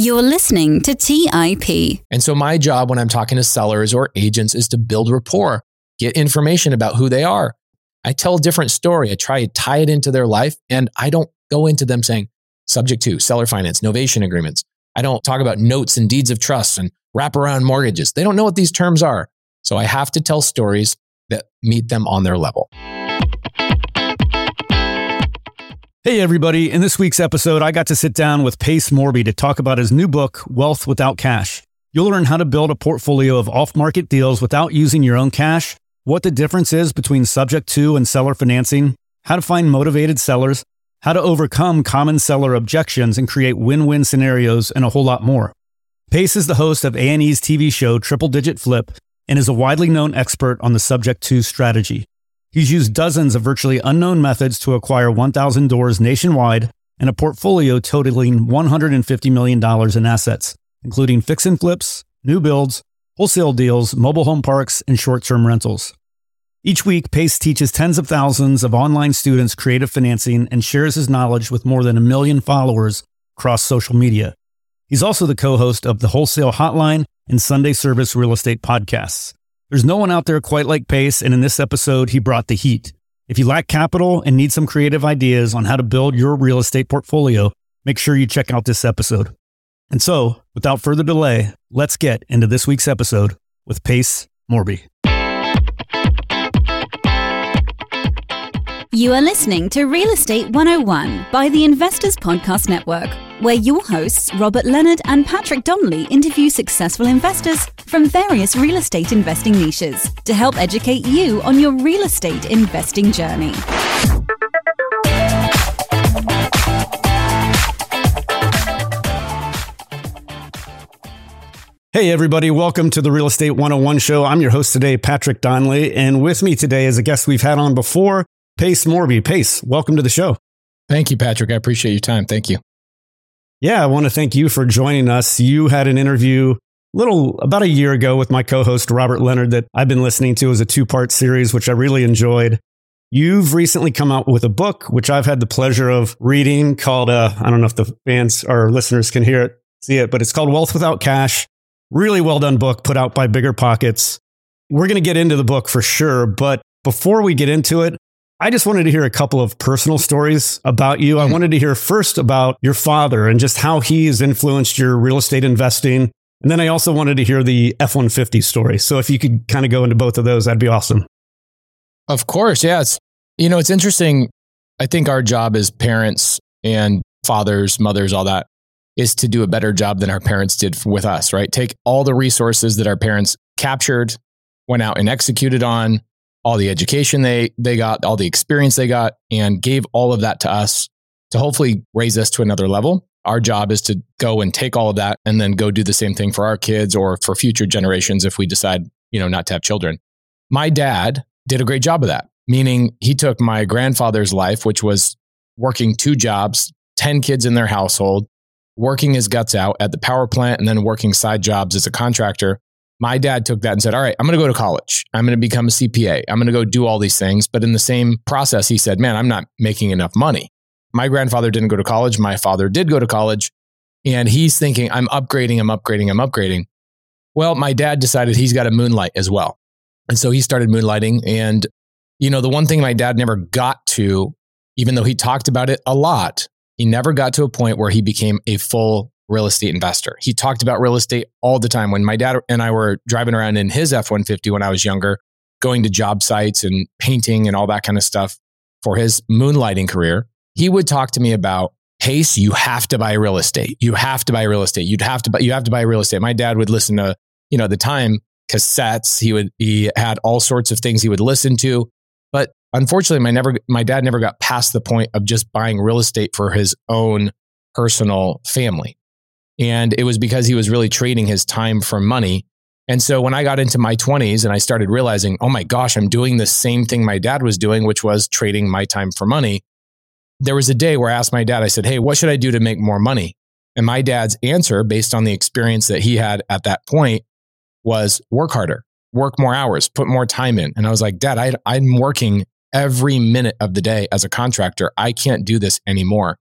You're listening to TIP. And so, my job when I'm talking to sellers or agents is to build rapport, get information about who they are. I tell a different story. I try to tie it into their life, and I don't go into them saying, subject to seller finance, novation agreements. I don't talk about notes and deeds of trust and wraparound mortgages. They don't know what these terms are. So, I have to tell stories that meet them on their level. Hey, everybody. In this week's episode, I got to sit down with Pace Morby to talk about his new book, Wealth Without Cash. You'll learn how to build a portfolio of off market deals without using your own cash, what the difference is between subject to and seller financing, how to find motivated sellers, how to overcome common seller objections and create win win scenarios, and a whole lot more. Pace is the host of A&E's TV show Triple Digit Flip and is a widely known expert on the subject to strategy. He's used dozens of virtually unknown methods to acquire 1,000 doors nationwide and a portfolio totaling $150 million in assets, including fix and flips, new builds, wholesale deals, mobile home parks, and short term rentals. Each week, Pace teaches tens of thousands of online students creative financing and shares his knowledge with more than a million followers across social media. He's also the co host of the Wholesale Hotline and Sunday Service Real Estate podcasts. There's no one out there quite like Pace, and in this episode, he brought the heat. If you lack capital and need some creative ideas on how to build your real estate portfolio, make sure you check out this episode. And so, without further delay, let's get into this week's episode with Pace Morby. You are listening to Real Estate 101 by the Investors Podcast Network, where your hosts, Robert Leonard and Patrick Donley, interview successful investors from various real estate investing niches to help educate you on your real estate investing journey. Hey, everybody, welcome to the Real Estate 101 show. I'm your host today, Patrick Donley, and with me today is a guest we've had on before, Pace Morby. Pace, welcome to the show. Thank you, Patrick. I appreciate your time. Thank you. Yeah, I want to thank you for joining us. You had an interview a little about a year ago with my co-host Robert Leonard that I've been listening to as a two-part series which I really enjoyed. You've recently come out with a book which I've had the pleasure of reading called uh, I don't know if the fans or listeners can hear it, see it, but it's called Wealth Without Cash. Really well done book put out by Bigger Pockets. We're going to get into the book for sure, but before we get into it, I just wanted to hear a couple of personal stories about you. I hmm. wanted to hear first about your father and just how he has influenced your real estate investing. And then I also wanted to hear the F 150 story. So if you could kind of go into both of those, that'd be awesome. Of course. Yes. You know, it's interesting. I think our job as parents and fathers, mothers, all that is to do a better job than our parents did with us, right? Take all the resources that our parents captured, went out and executed on, all the education they they got, all the experience they got, and gave all of that to us to hopefully raise us to another level. Our job is to go and take all of that and then go do the same thing for our kids or for future generations if we decide, you know, not to have children. My dad did a great job of that, meaning he took my grandfather's life, which was working two jobs, 10 kids in their household, working his guts out at the power plant and then working side jobs as a contractor my dad took that and said, All right, I'm going to go to college. I'm going to become a CPA. I'm going to go do all these things. But in the same process, he said, Man, I'm not making enough money. My grandfather didn't go to college. My father did go to college. And he's thinking, I'm upgrading, I'm upgrading, I'm upgrading. Well, my dad decided he's got to moonlight as well. And so he started moonlighting. And, you know, the one thing my dad never got to, even though he talked about it a lot, he never got to a point where he became a full real estate investor. He talked about real estate all the time. When my dad and I were driving around in his F 150 when I was younger, going to job sites and painting and all that kind of stuff for his moonlighting career, he would talk to me about Pace, you have to buy real estate. You have to buy real estate. You'd have to buy, you have to buy real estate. My dad would listen to, you know, the time cassettes. He would, he had all sorts of things he would listen to. But unfortunately, my never, my dad never got past the point of just buying real estate for his own personal family. And it was because he was really trading his time for money. And so when I got into my 20s and I started realizing, oh my gosh, I'm doing the same thing my dad was doing, which was trading my time for money. There was a day where I asked my dad, I said, Hey, what should I do to make more money? And my dad's answer, based on the experience that he had at that point, was work harder, work more hours, put more time in. And I was like, Dad, I, I'm working every minute of the day as a contractor. I can't do this anymore.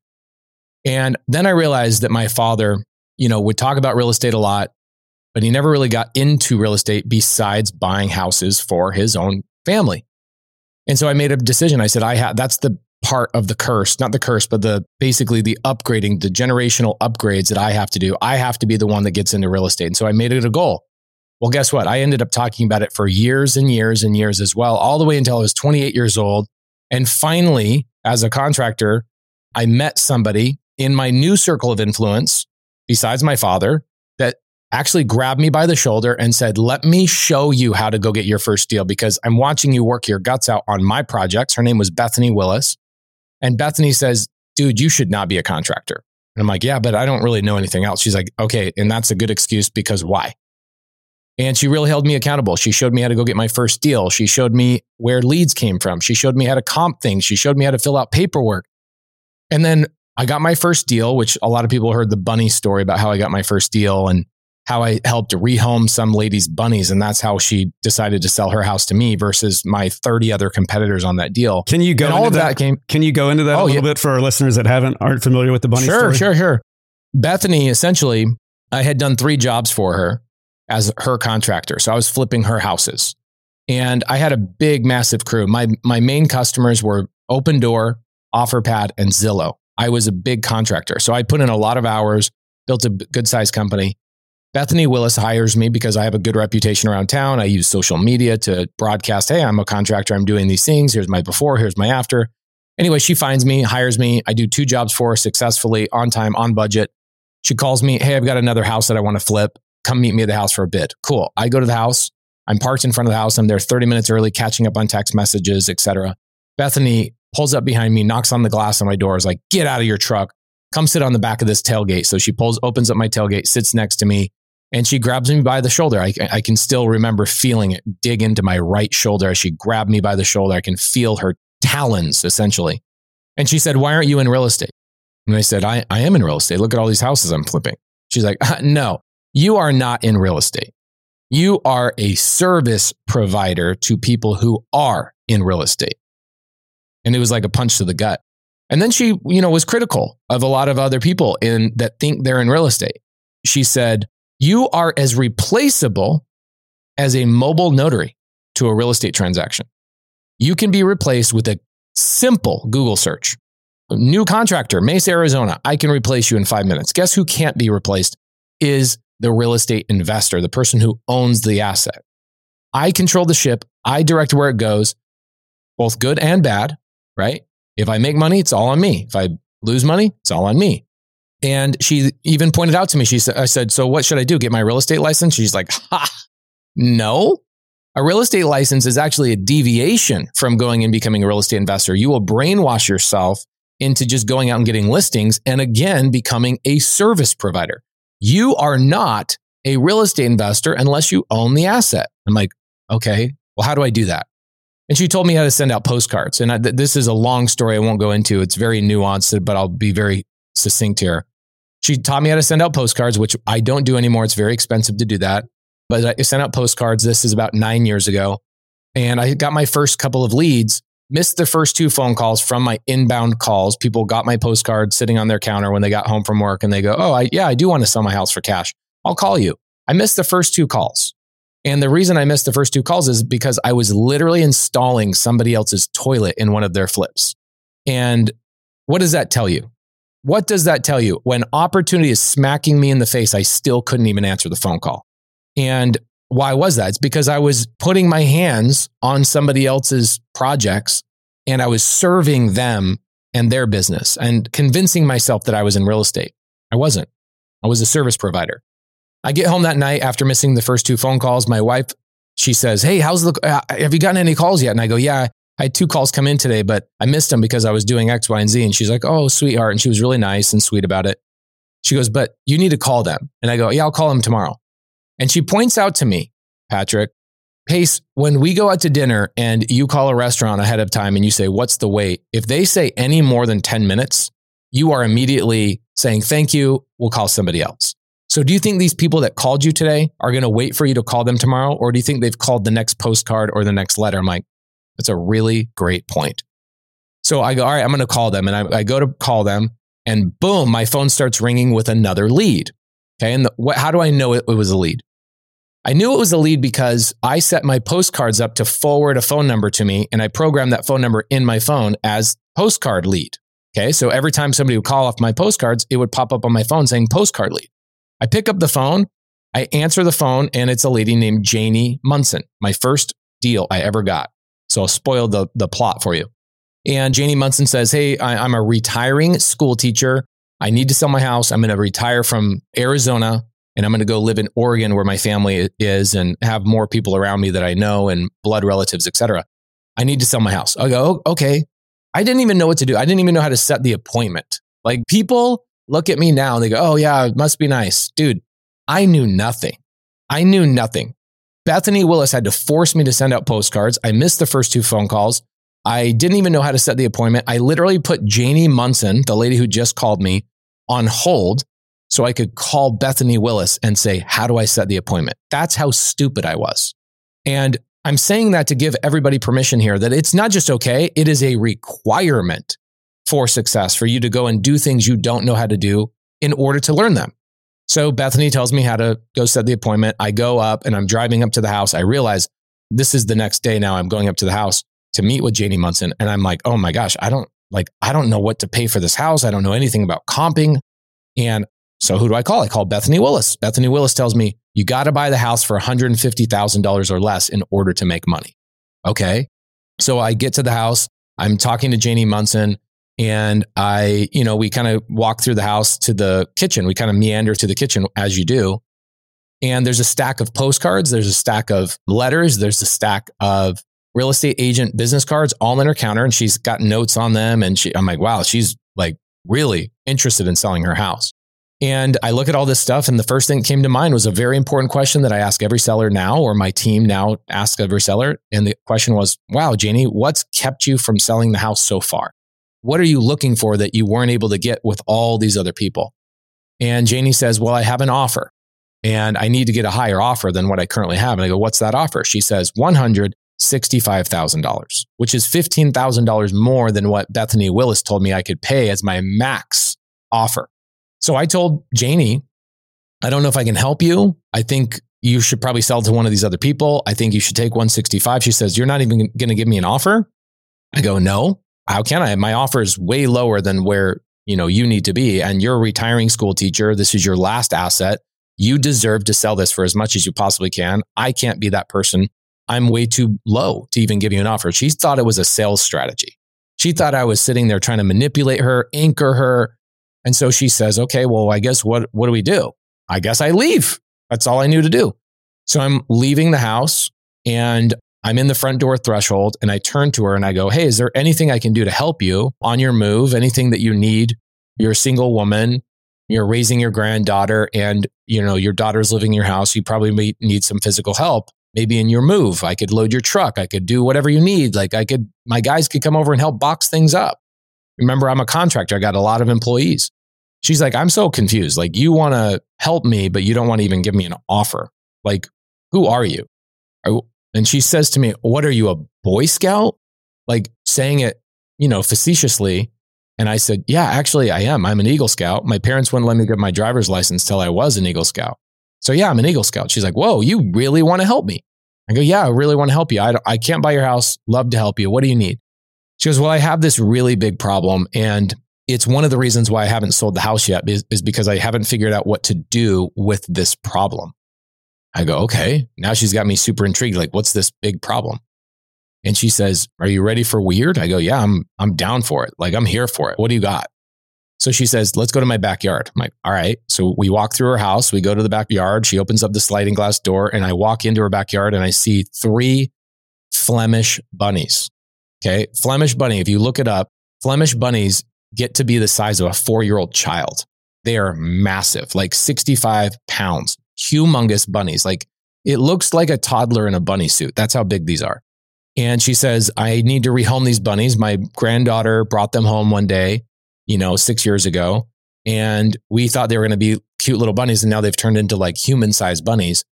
And then I realized that my father you know, would talk about real estate a lot, but he never really got into real estate besides buying houses for his own family. And so I made a decision. I said, I have, that's the part of the curse, not the curse, but the basically the upgrading, the generational upgrades that I have to do. I have to be the one that gets into real estate. And so I made it a goal. Well, guess what? I ended up talking about it for years and years and years as well, all the way until I was 28 years old. And finally, as a contractor, I met somebody in my new circle of influence, besides my father, that actually grabbed me by the shoulder and said, Let me show you how to go get your first deal because I'm watching you work your guts out on my projects. Her name was Bethany Willis. And Bethany says, Dude, you should not be a contractor. And I'm like, Yeah, but I don't really know anything else. She's like, Okay. And that's a good excuse because why? And she really held me accountable. She showed me how to go get my first deal. She showed me where leads came from. She showed me how to comp things. She showed me how to fill out paperwork. And then I got my first deal, which a lot of people heard the bunny story about how I got my first deal and how I helped rehome some lady's bunnies. And that's how she decided to sell her house to me versus my 30 other competitors on that deal. Can you go and all of that, that, came. Can you go into that oh, a little yeah. bit for our listeners that haven't aren't familiar with the bunny sure, story? Sure, sure, sure. Bethany, essentially, I had done three jobs for her as her contractor. So I was flipping her houses. And I had a big, massive crew. My, my main customers were Open Opendoor, OfferPad, and Zillow. I was a big contractor. So I put in a lot of hours, built a good sized company. Bethany Willis hires me because I have a good reputation around town. I use social media to broadcast, hey, I'm a contractor. I'm doing these things. Here's my before, here's my after. Anyway, she finds me, hires me. I do two jobs for her successfully, on time, on budget. She calls me, hey, I've got another house that I want to flip come meet me at the house for a bid. Cool. I go to the house. I'm parked in front of the house. I'm there 30 minutes early, catching up on text messages, etc. Bethany pulls up behind me, knocks on the glass on my door, is like, get out of your truck. Come sit on the back of this tailgate. So she pulls, opens up my tailgate, sits next to me, and she grabs me by the shoulder. I, I can still remember feeling it dig into my right shoulder as she grabbed me by the shoulder. I can feel her talons essentially. And she said, Why aren't you in real estate? And I said, I, I am in real estate. Look at all these houses I'm flipping. She's like, uh, No, you are not in real estate. You are a service provider to people who are in real estate. And it was like a punch to the gut. And then she, you know, was critical of a lot of other people in that think they're in real estate. She said, "You are as replaceable as a mobile notary to a real estate transaction. You can be replaced with a simple Google search. New contractor, Mesa, Arizona. I can replace you in 5 minutes. Guess who can't be replaced is the real estate investor, the person who owns the asset. I control the ship. I direct where it goes, both good and bad, right? If I make money, it's all on me. If I lose money, it's all on me. And she even pointed out to me, she said, I said, so what should I do? Get my real estate license? She's like, ha, no. A real estate license is actually a deviation from going and becoming a real estate investor. You will brainwash yourself into just going out and getting listings and again becoming a service provider. You are not a real estate investor unless you own the asset. I'm like, okay, well, how do I do that? And she told me how to send out postcards. And I, this is a long story I won't go into. It's very nuanced, but I'll be very succinct here. She taught me how to send out postcards, which I don't do anymore. It's very expensive to do that. But I sent out postcards. This is about nine years ago. And I got my first couple of leads missed the first two phone calls from my inbound calls. People got my postcard sitting on their counter when they got home from work and they go, Oh, I, yeah, I do want to sell my house for cash. I'll call you. I missed the first two calls. And the reason I missed the first two calls is because I was literally installing somebody else's toilet in one of their flips. And what does that tell you? What does that tell you? When opportunity is smacking me in the face, I still couldn't even answer the phone call. And why was that? It's because I was putting my hands on somebody else's projects and I was serving them and their business and convincing myself that I was in real estate. I wasn't. I was a service provider. I get home that night after missing the first two phone calls. My wife, she says, Hey, how's the, uh, have you gotten any calls yet? And I go, Yeah, I had two calls come in today, but I missed them because I was doing X, Y, and Z. And she's like, Oh, sweetheart. And she was really nice and sweet about it. She goes, But you need to call them. And I go, Yeah, I'll call them tomorrow. And she points out to me, Patrick, Pace, when we go out to dinner and you call a restaurant ahead of time and you say, What's the wait? If they say any more than 10 minutes, you are immediately saying, Thank you. We'll call somebody else. So, do you think these people that called you today are going to wait for you to call them tomorrow? Or do you think they've called the next postcard or the next letter? I'm like, That's a really great point. So I go, All right, I'm going to call them. And I, I go to call them, and boom, my phone starts ringing with another lead. Okay. And the, what, how do I know it, it was a lead? I knew it was a lead because I set my postcards up to forward a phone number to me and I programmed that phone number in my phone as postcard lead. Okay. So every time somebody would call off my postcards, it would pop up on my phone saying postcard lead. I pick up the phone, I answer the phone, and it's a lady named Janie Munson, my first deal I ever got. So I'll spoil the, the plot for you. And Janie Munson says, Hey, I, I'm a retiring school teacher. I need to sell my house. I'm going to retire from Arizona and I'm going to go live in Oregon where my family is and have more people around me that I know and blood relatives, etc. I need to sell my house. I go, oh, okay. I didn't even know what to do. I didn't even know how to set the appointment. Like people look at me now and they go, oh, yeah, it must be nice. Dude, I knew nothing. I knew nothing. Bethany Willis had to force me to send out postcards. I missed the first two phone calls. I didn't even know how to set the appointment. I literally put Janie Munson, the lady who just called me, on hold so I could call Bethany Willis and say, How do I set the appointment? That's how stupid I was. And I'm saying that to give everybody permission here that it's not just okay, it is a requirement for success for you to go and do things you don't know how to do in order to learn them. So Bethany tells me how to go set the appointment. I go up and I'm driving up to the house. I realize this is the next day now. I'm going up to the house to meet with Janie Munson. And I'm like, oh my gosh, I don't like, I don't know what to pay for this house. I don't know anything about comping. And so who do I call? I call Bethany Willis. Bethany Willis tells me, you got to buy the house for $150,000 or less in order to make money. Okay. So I get to the house. I'm talking to Janie Munson and I, you know, we kind of walk through the house to the kitchen. We kind of meander to the kitchen as you do. And there's a stack of postcards. There's a stack of letters. There's a stack of real estate agent business cards all in her counter. And she's got notes on them. And she, I'm like, wow, she's like really interested in selling her house. And I look at all this stuff, and the first thing that came to mind was a very important question that I ask every seller now, or my team now asks every seller. And the question was, Wow, Janie, what's kept you from selling the house so far? What are you looking for that you weren't able to get with all these other people? And Janie says, Well, I have an offer and I need to get a higher offer than what I currently have. And I go, What's that offer? She says, $165,000, which is $15,000 more than what Bethany Willis told me I could pay as my max offer. So I told Janie, I don't know if I can help you. I think you should probably sell to one of these other people. I think you should take 165. She says, You're not even going to give me an offer? I go, No. How can I? My offer is way lower than where you know you need to be. And you're a retiring school teacher. This is your last asset. You deserve to sell this for as much as you possibly can. I can't be that person. I'm way too low to even give you an offer. She thought it was a sales strategy. She thought I was sitting there trying to manipulate her, anchor her, and so she says, okay, well, I guess what, what do we do? I guess I leave. That's all I knew to do. So I'm leaving the house and I'm in the front door threshold and I turn to her and I go, Hey, is there anything I can do to help you on your move? Anything that you need? You're a single woman. You're raising your granddaughter and, you know, your daughter's living in your house. You probably need some physical help. Maybe in your move, I could load your truck. I could do whatever you need. Like I could, my guys could come over and help box things up. Remember, I'm a contractor. I got a lot of employees. She's like, I'm so confused. Like, you want to help me, but you don't want to even give me an offer. Like, who are you? And she says to me, What are you, a Boy Scout? Like, saying it, you know, facetiously. And I said, Yeah, actually, I am. I'm an Eagle Scout. My parents wouldn't let me get my driver's license till I was an Eagle Scout. So, yeah, I'm an Eagle Scout. She's like, Whoa, you really want to help me? I go, Yeah, I really want to help you. I, I can't buy your house. Love to help you. What do you need? She goes, Well, I have this really big problem. And it's one of the reasons why I haven't sold the house yet is, is because I haven't figured out what to do with this problem. I go, okay. Now she's got me super intrigued. Like, what's this big problem? And she says, Are you ready for weird? I go, Yeah, I'm I'm down for it. Like, I'm here for it. What do you got? So she says, Let's go to my backyard. I'm like, All right. So we walk through her house. We go to the backyard. She opens up the sliding glass door, and I walk into her backyard and I see three Flemish bunnies. Okay. Flemish bunny, if you look it up, Flemish bunnies get to be the size of a four year old child. They are massive, like 65 pounds, humongous bunnies. Like it looks like a toddler in a bunny suit. That's how big these are. And she says, I need to rehome these bunnies. My granddaughter brought them home one day, you know, six years ago. And we thought they were going to be cute little bunnies. And now they've turned into like human sized bunnies.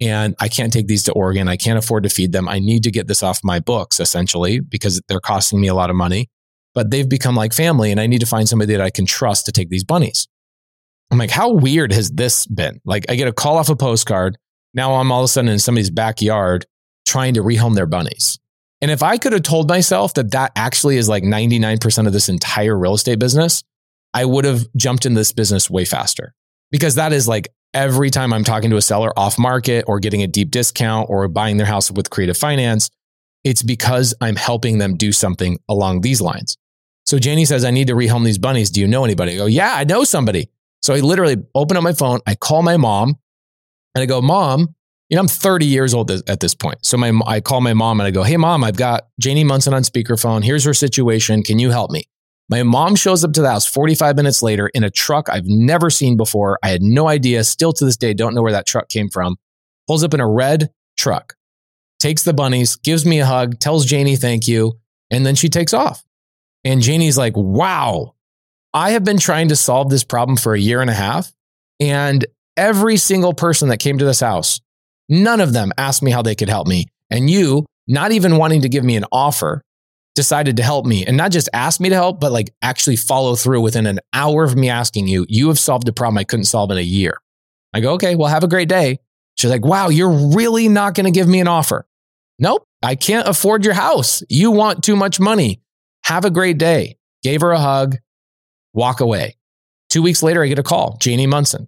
And I can't take these to Oregon. I can't afford to feed them. I need to get this off my books essentially because they're costing me a lot of money but they've become like family and I need to find somebody that I can trust to take these bunnies. I'm like, how weird has this been? Like, I get a call off a postcard. Now I'm all of a sudden in somebody's backyard trying to rehome their bunnies. And if I could have told myself that that actually is like 99% of this entire real estate business, I would have jumped in this business way faster because that is like every time I'm talking to a seller off market or getting a deep discount or buying their house with creative finance, it's because I'm helping them do something along these lines. So Janie says, I need to rehome these bunnies. Do you know anybody? I go, yeah, I know somebody. So I literally open up my phone. I call my mom and I go, mom, you know, I'm 30 years old at this point. So my, I call my mom and I go, hey, mom, I've got Janie Munson on speakerphone. Here's her situation. Can you help me? My mom shows up to the house 45 minutes later in a truck I've never seen before. I had no idea. Still to this day, don't know where that truck came from. Pulls up in a red truck, takes the bunnies, gives me a hug, tells Janie thank you, and then she takes off. And Janie's like, wow, I have been trying to solve this problem for a year and a half. And every single person that came to this house, none of them asked me how they could help me. And you, not even wanting to give me an offer, decided to help me and not just ask me to help, but like actually follow through within an hour of me asking you. You have solved a problem I couldn't solve in a year. I go, okay, well, have a great day. She's like, wow, you're really not going to give me an offer. Nope, I can't afford your house. You want too much money. Have a great day. Gave her a hug, walk away. Two weeks later, I get a call Janie Munson.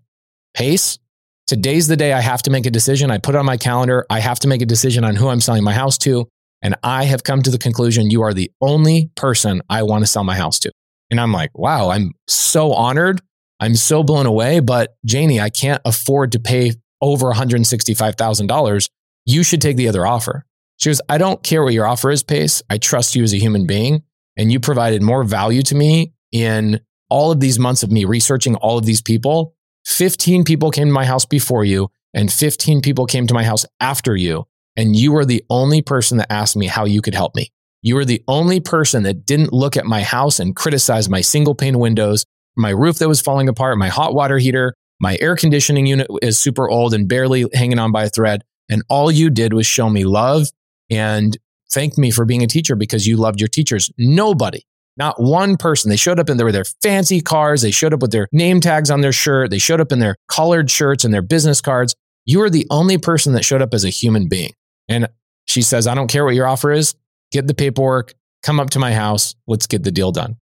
Pace, today's the day I have to make a decision. I put it on my calendar. I have to make a decision on who I'm selling my house to. And I have come to the conclusion you are the only person I want to sell my house to. And I'm like, wow, I'm so honored. I'm so blown away. But Janie, I can't afford to pay over $165,000. You should take the other offer. She goes, I don't care what your offer is, Pace. I trust you as a human being and you provided more value to me in all of these months of me researching all of these people. 15 people came to my house before you, and 15 people came to my house after you. And you were the only person that asked me how you could help me. You were the only person that didn't look at my house and criticize my single pane windows, my roof that was falling apart, my hot water heater, my air conditioning unit is super old and barely hanging on by a thread. And all you did was show me love and thank me for being a teacher because you loved your teachers. Nobody, not one person. They showed up in their, their fancy cars. They showed up with their name tags on their shirt. They showed up in their collared shirts and their business cards. You are the only person that showed up as a human being. And she says, I don't care what your offer is. Get the paperwork, come up to my house. Let's get the deal done.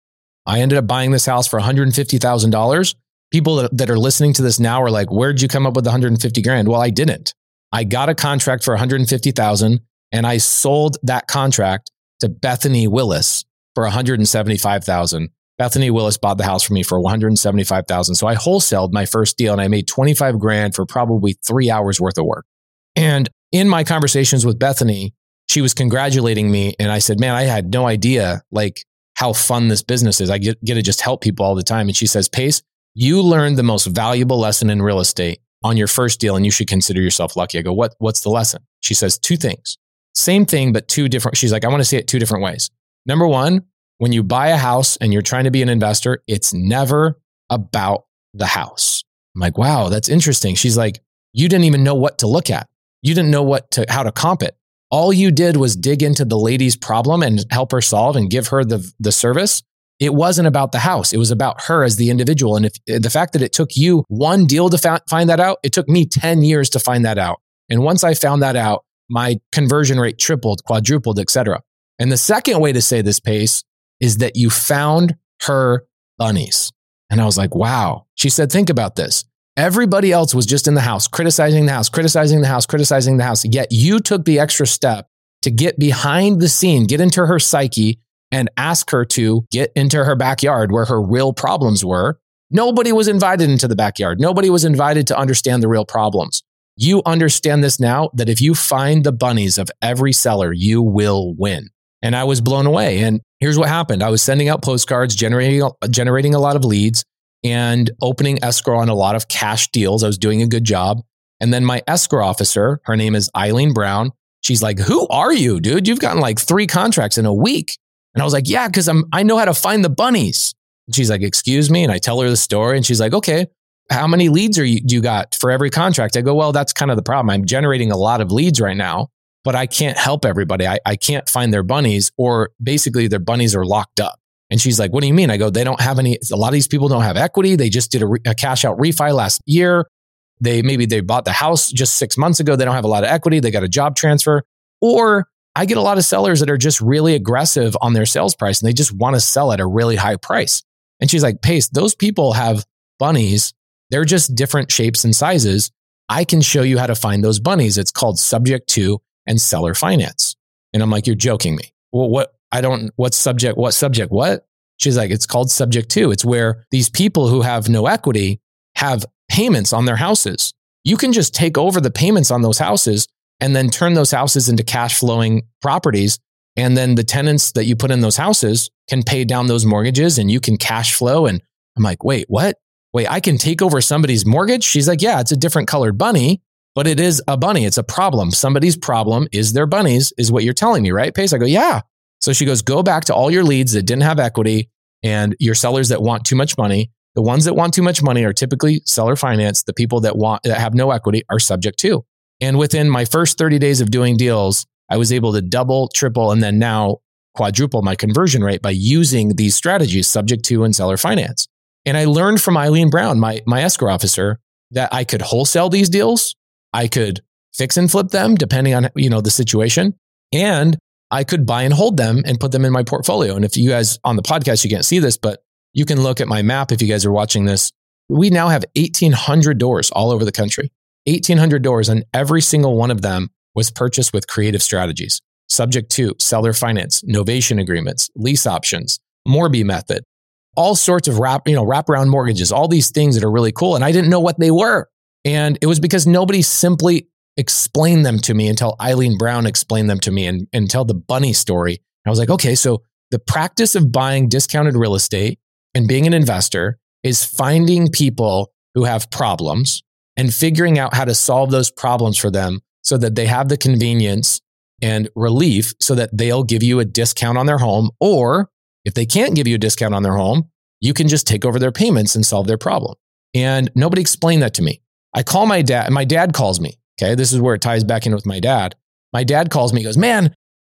I ended up buying this house for $150,000. People that, that are listening to this now are like, where'd you come up with 150 grand? Well, I didn't. I got a contract for 150,000 and I sold that contract to Bethany Willis for 175,000. Bethany Willis bought the house for me for 175,000. So I wholesaled my first deal and I made 25 grand for probably 3 hours worth of work. And in my conversations with Bethany, she was congratulating me and I said, "Man, I had no idea like how fun this business is. I get, get to just help people all the time." And she says, "Pace, you learned the most valuable lesson in real estate on your first deal and you should consider yourself lucky." I go, "What what's the lesson?" She says, "Two things. Same thing, but two different. She's like, I want to say it two different ways. Number one, when you buy a house and you're trying to be an investor, it's never about the house. I'm like, wow, that's interesting. She's like, you didn't even know what to look at. You didn't know what to, how to comp it. All you did was dig into the lady's problem and help her solve and give her the, the service. It wasn't about the house. It was about her as the individual. And if the fact that it took you one deal to fa- find that out, it took me 10 years to find that out. And once I found that out, my conversion rate tripled, quadrupled, etc. And the second way to say this pace is that you found her bunnies. And I was like, wow. She said, think about this. Everybody else was just in the house, criticizing the house, criticizing the house, criticizing the house. Yet you took the extra step to get behind the scene, get into her psyche, and ask her to get into her backyard where her real problems were. Nobody was invited into the backyard. Nobody was invited to understand the real problems. You understand this now that if you find the bunnies of every seller, you will win. And I was blown away. And here's what happened I was sending out postcards, generating, generating a lot of leads, and opening escrow on a lot of cash deals. I was doing a good job. And then my escrow officer, her name is Eileen Brown. She's like, Who are you, dude? You've gotten like three contracts in a week. And I was like, Yeah, because I'm I know how to find the bunnies. And she's like, Excuse me. And I tell her the story. And she's like, Okay, how many leads are you, do you got for every contract? I go, well, that's kind of the problem. I'm generating a lot of leads right now, but I can't help everybody. I, I can't find their bunnies or basically their bunnies are locked up. And she's like, What do you mean? I go, They don't have any, a lot of these people don't have equity. They just did a, re- a cash out refi last year. They maybe they bought the house just six months ago. They don't have a lot of equity. They got a job transfer. Or I get a lot of sellers that are just really aggressive on their sales price and they just want to sell at a really high price. And she's like, Pace, those people have bunnies. They're just different shapes and sizes. I can show you how to find those bunnies. It's called subject to and seller finance. And I'm like, you're joking me. Well, what? I don't, what subject, what subject, what? She's like, it's called subject to. It's where these people who have no equity have payments on their houses. You can just take over the payments on those houses and then turn those houses into cash flowing properties. And then the tenants that you put in those houses can pay down those mortgages and you can cash flow. And I'm like, wait, what? Wait, I can take over somebody's mortgage? She's like, yeah, it's a different colored bunny, but it is a bunny. It's a problem. Somebody's problem is their bunnies, is what you're telling me, right, Pace? I go, yeah. So she goes, go back to all your leads that didn't have equity and your sellers that want too much money. The ones that want too much money are typically seller finance. The people that want that have no equity are subject to. And within my first 30 days of doing deals, I was able to double, triple, and then now quadruple my conversion rate by using these strategies subject to and seller finance. And I learned from Eileen Brown, my, my escrow officer, that I could wholesale these deals. I could fix and flip them depending on, you know, the situation. And I could buy and hold them and put them in my portfolio. And if you guys on the podcast, you can't see this, but you can look at my map if you guys are watching this. We now have 1,800 doors all over the country. 1,800 doors, and every single one of them was purchased with creative strategies, subject to seller finance, novation agreements, lease options, Morby method, all sorts of wrap, you know, wraparound mortgages, all these things that are really cool. And I didn't know what they were. And it was because nobody simply explained them to me until Eileen Brown explained them to me and, and tell the bunny story. I was like, okay, so the practice of buying discounted real estate and being an investor is finding people who have problems and figuring out how to solve those problems for them so that they have the convenience and relief so that they'll give you a discount on their home. Or if they can't give you a discount on their home, you can just take over their payments and solve their problem. And nobody explained that to me. I call my dad, my dad calls me. Okay. This is where it ties back in with my dad. My dad calls me, goes, Man,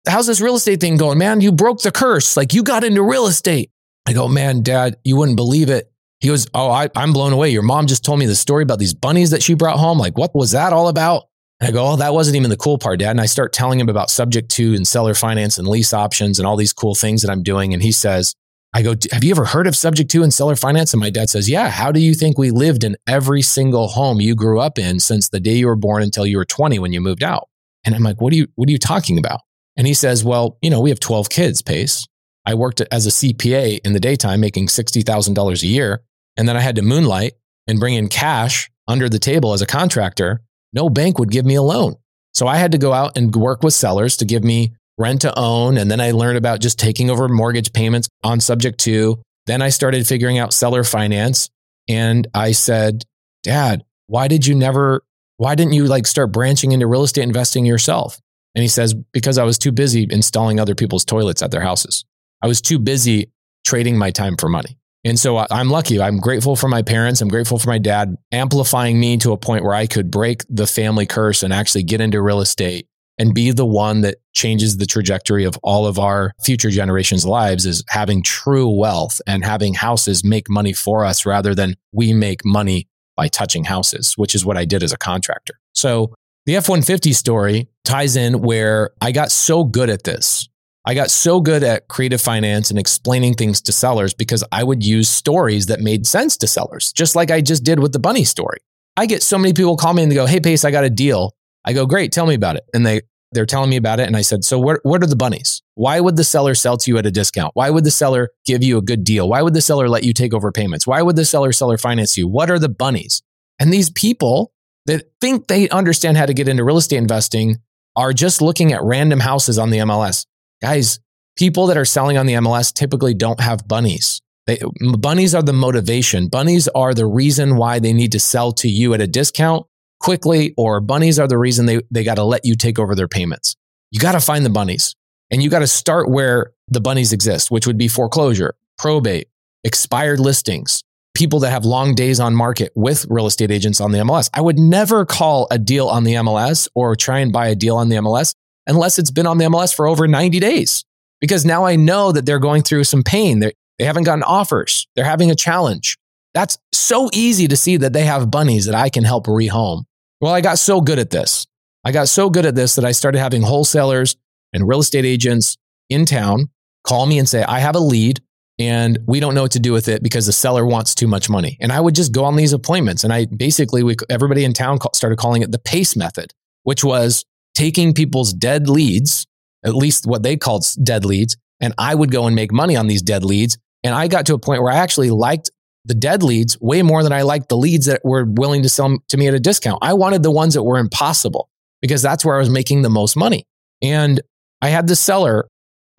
how's this real estate thing going? Man, you broke the curse. Like you got into real estate. I go, Man, dad, you wouldn't believe it. He goes, Oh, I, am blown away. Your mom just told me the story about these bunnies that she brought home. Like, what was that all about? And I go, Oh, that wasn't even the cool part, Dad. And I start telling him about subject to and seller finance and lease options and all these cool things that I'm doing. And he says, I go, Have you ever heard of subject to and seller finance? And my dad says, Yeah. How do you think we lived in every single home you grew up in since the day you were born until you were 20 when you moved out? And I'm like, What are you, what are you talking about? And he says, Well, you know, we have 12 kids, Pace. I worked as a CPA in the daytime, making $60,000 a year. And then I had to moonlight and bring in cash under the table as a contractor. No bank would give me a loan. So I had to go out and work with sellers to give me rent to own. And then I learned about just taking over mortgage payments on subject to. Then I started figuring out seller finance. And I said, Dad, why did you never, why didn't you like start branching into real estate investing yourself? And he says, because I was too busy installing other people's toilets at their houses. I was too busy trading my time for money. And so I'm lucky. I'm grateful for my parents. I'm grateful for my dad amplifying me to a point where I could break the family curse and actually get into real estate and be the one that changes the trajectory of all of our future generations' lives is having true wealth and having houses make money for us rather than we make money by touching houses, which is what I did as a contractor. So the F 150 story ties in where I got so good at this I got so good at creative finance and explaining things to sellers because I would use stories that made sense to sellers, just like I just did with the bunny story. I get so many people call me and they go, Hey, Pace, I got a deal. I go, Great, tell me about it. And they, they're telling me about it. And I said, So what, what are the bunnies? Why would the seller sell to you at a discount? Why would the seller give you a good deal? Why would the seller let you take over payments? Why would the seller seller finance you? What are the bunnies? And these people that think they understand how to get into real estate investing are just looking at random houses on the MLS. Guys, people that are selling on the MLS typically don't have bunnies. They, bunnies are the motivation. Bunnies are the reason why they need to sell to you at a discount quickly, or bunnies are the reason they, they got to let you take over their payments. You got to find the bunnies and you got to start where the bunnies exist, which would be foreclosure, probate, expired listings, people that have long days on market with real estate agents on the MLS. I would never call a deal on the MLS or try and buy a deal on the MLS unless it's been on the MLS for over 90 days because now I know that they're going through some pain. They're, they haven't gotten offers. They're having a challenge. That's so easy to see that they have bunnies that I can help rehome. Well, I got so good at this. I got so good at this that I started having wholesalers and real estate agents in town call me and say, I have a lead and we don't know what to do with it because the seller wants too much money. And I would just go on these appointments. And I basically, we, everybody in town started calling it the PACE method, which was taking people's dead leads, at least what they called dead leads. And I would go and make money on these dead leads. And I got to a point where I actually liked the dead leads way more than I liked the leads that were willing to sell to me at a discount. I wanted the ones that were impossible because that's where I was making the most money. And I had this seller,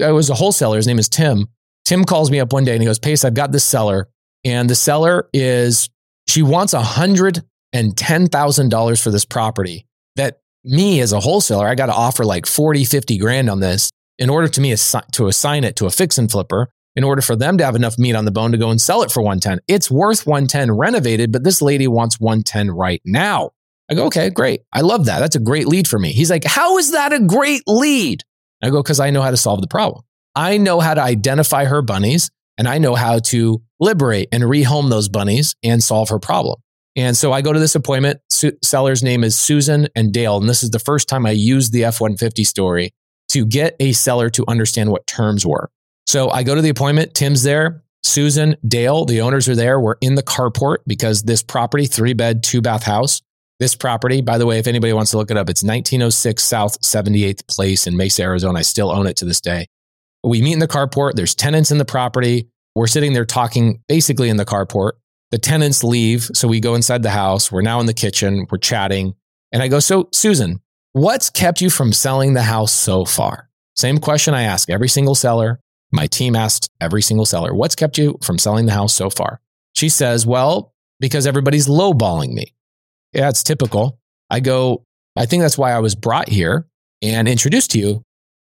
I was a wholesaler, his name is Tim. Tim calls me up one day and he goes, Pace, I've got this seller. And the seller is, she wants $110,000 for this property that me as a wholesaler, I got to offer like 40, 50 grand on this in order to me assi- to assign it to a fix and flipper in order for them to have enough meat on the bone to go and sell it for 110. It's worth 110 renovated, but this lady wants 110 right now. I go, okay, great. I love that. That's a great lead for me. He's like, how is that a great lead? I go, because I know how to solve the problem. I know how to identify her bunnies and I know how to liberate and rehome those bunnies and solve her problem. And so I go to this appointment. Su- seller's name is Susan and Dale. And this is the first time I used the F 150 story to get a seller to understand what terms were. So I go to the appointment. Tim's there. Susan, Dale, the owners are there. We're in the carport because this property, three bed, two bath house, this property, by the way, if anybody wants to look it up, it's 1906 South 78th Place in Mesa, Arizona. I still own it to this day. We meet in the carport. There's tenants in the property. We're sitting there talking basically in the carport. The tenants leave. So we go inside the house. We're now in the kitchen. We're chatting. And I go, So, Susan, what's kept you from selling the house so far? Same question I ask every single seller. My team asked every single seller, What's kept you from selling the house so far? She says, Well, because everybody's lowballing me. Yeah, it's typical. I go, I think that's why I was brought here and introduced to you.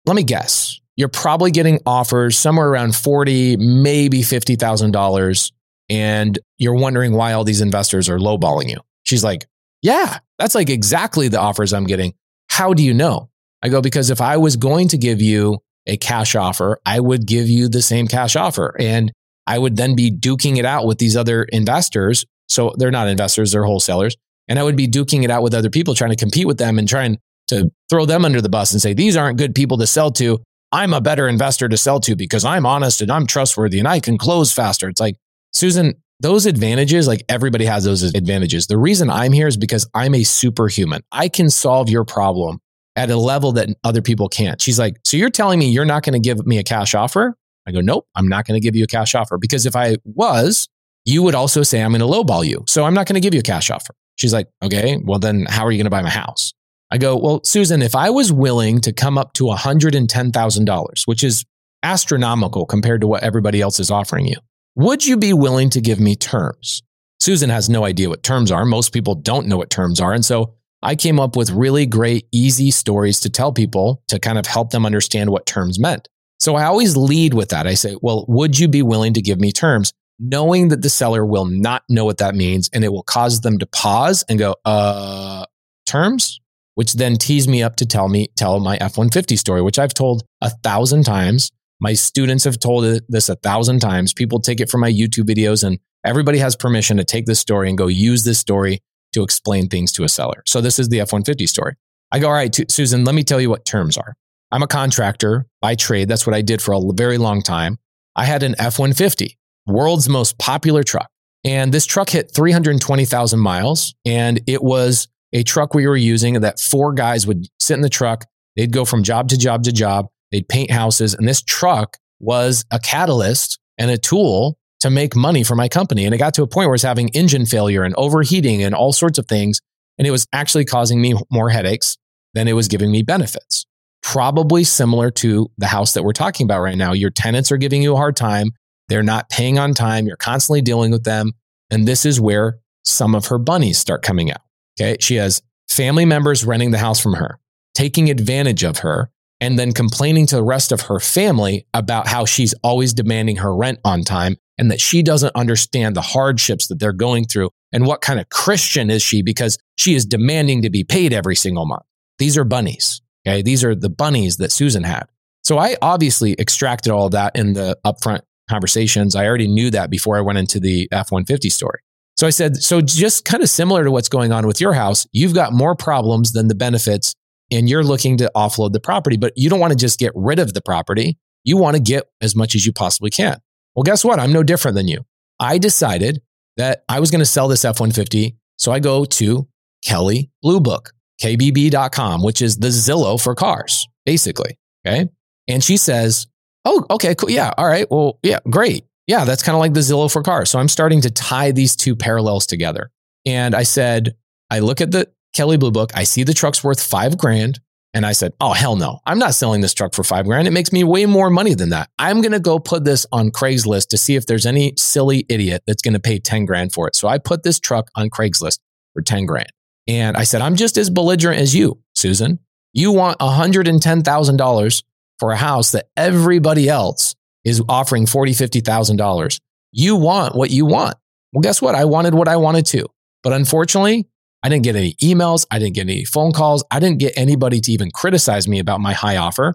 Let me guess. You're probably getting offers somewhere around 40, maybe $50,000 and you're wondering why all these investors are lowballing you. She's like, "Yeah, that's like exactly the offers I'm getting. How do you know?" I go, "Because if I was going to give you a cash offer, I would give you the same cash offer and I would then be duking it out with these other investors. So they're not investors, they're wholesalers and I would be duking it out with other people, trying to compete with them and trying to throw them under the bus and say, these aren't good people to sell to. I'm a better investor to sell to because I'm honest and I'm trustworthy and I can close faster. It's like, Susan, those advantages, like everybody has those advantages. The reason I'm here is because I'm a superhuman. I can solve your problem at a level that other people can't. She's like, So you're telling me you're not going to give me a cash offer? I go, Nope, I'm not going to give you a cash offer because if I was, you would also say I'm going to lowball you. So I'm not going to give you a cash offer. She's like, okay, well, then how are you going to buy my house? I go, well, Susan, if I was willing to come up to $110,000, which is astronomical compared to what everybody else is offering you, would you be willing to give me terms? Susan has no idea what terms are. Most people don't know what terms are. And so I came up with really great, easy stories to tell people to kind of help them understand what terms meant. So I always lead with that. I say, well, would you be willing to give me terms? knowing that the seller will not know what that means and it will cause them to pause and go, uh, terms, which then tease me up to tell me, tell my F 150 story, which I've told a thousand times. My students have told this a thousand times. People take it from my YouTube videos and everybody has permission to take this story and go use this story to explain things to a seller. So this is the F 150 story. I go, all right, Susan, let me tell you what terms are. I'm a contractor by trade. That's what I did for a very long time. I had an F 150 world's most popular truck. And this truck hit 320,000 miles. And it was a truck we were using that four guys would sit in the truck. They'd go from job to job to job. They'd paint houses. And this truck was a catalyst and a tool to make money for my company. And it got to a point where it was having engine failure and overheating and all sorts of things. And it was actually causing me more headaches than it was giving me benefits. Probably similar to the house that we're talking about right now. Your tenants are giving you a hard time. They're not paying on time. You're constantly dealing with them. And this is where some of her bunnies start coming out. Okay. She has family members renting the house from her, taking advantage of her, and then complaining to the rest of her family about how she's always demanding her rent on time and that she doesn't understand the hardships that they're going through and what kind of Christian is she because she is demanding to be paid every single month. These are bunnies. Okay. These are the bunnies that Susan had. So I obviously extracted all that in the upfront conversations. I already knew that before I went into the F 150 story. So I said, so just kind of similar to what's going on with your house, you've got more problems than the benefits and you're looking to offload the property, but you don't want to just get rid of the property. You want to get as much as you possibly can. Well, guess what? I'm no different than you. I decided that I was going to sell this F 150. So I go to Kelley Blue Book, KBB.com, which is the Zillow for cars, basically. Okay. And she says, Oh, okay, cool. Yeah. All right. Well, yeah, great. Yeah, that's kind of like the Zillow for cars. So I'm starting to tie these two parallels together. And I said, I look at the Kelley Blue Book, I see the truck's worth five grand. And I said, Oh, hell no. I'm not selling this truck for five grand. It makes me way more money than that. I'm going to go put this on Craigslist to see if there's any silly idiot that's going to pay 10 grand for it. So I put this truck on Craigslist for 10 grand. And I said, I'm just as belligerent as you, Susan. You want $110,000 for a house that everybody else is offering $40,000, $50,000. You want what you want. Well, guess what? I wanted what I wanted to. But unfortunately, I didn't get any emails. I didn't get any phone calls. I didn't get anybody to even criticize me about my high offer.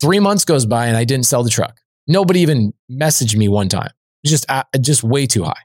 Three months goes by and I didn't sell the truck. Nobody even messaged me one time. Just, uh, just way too high.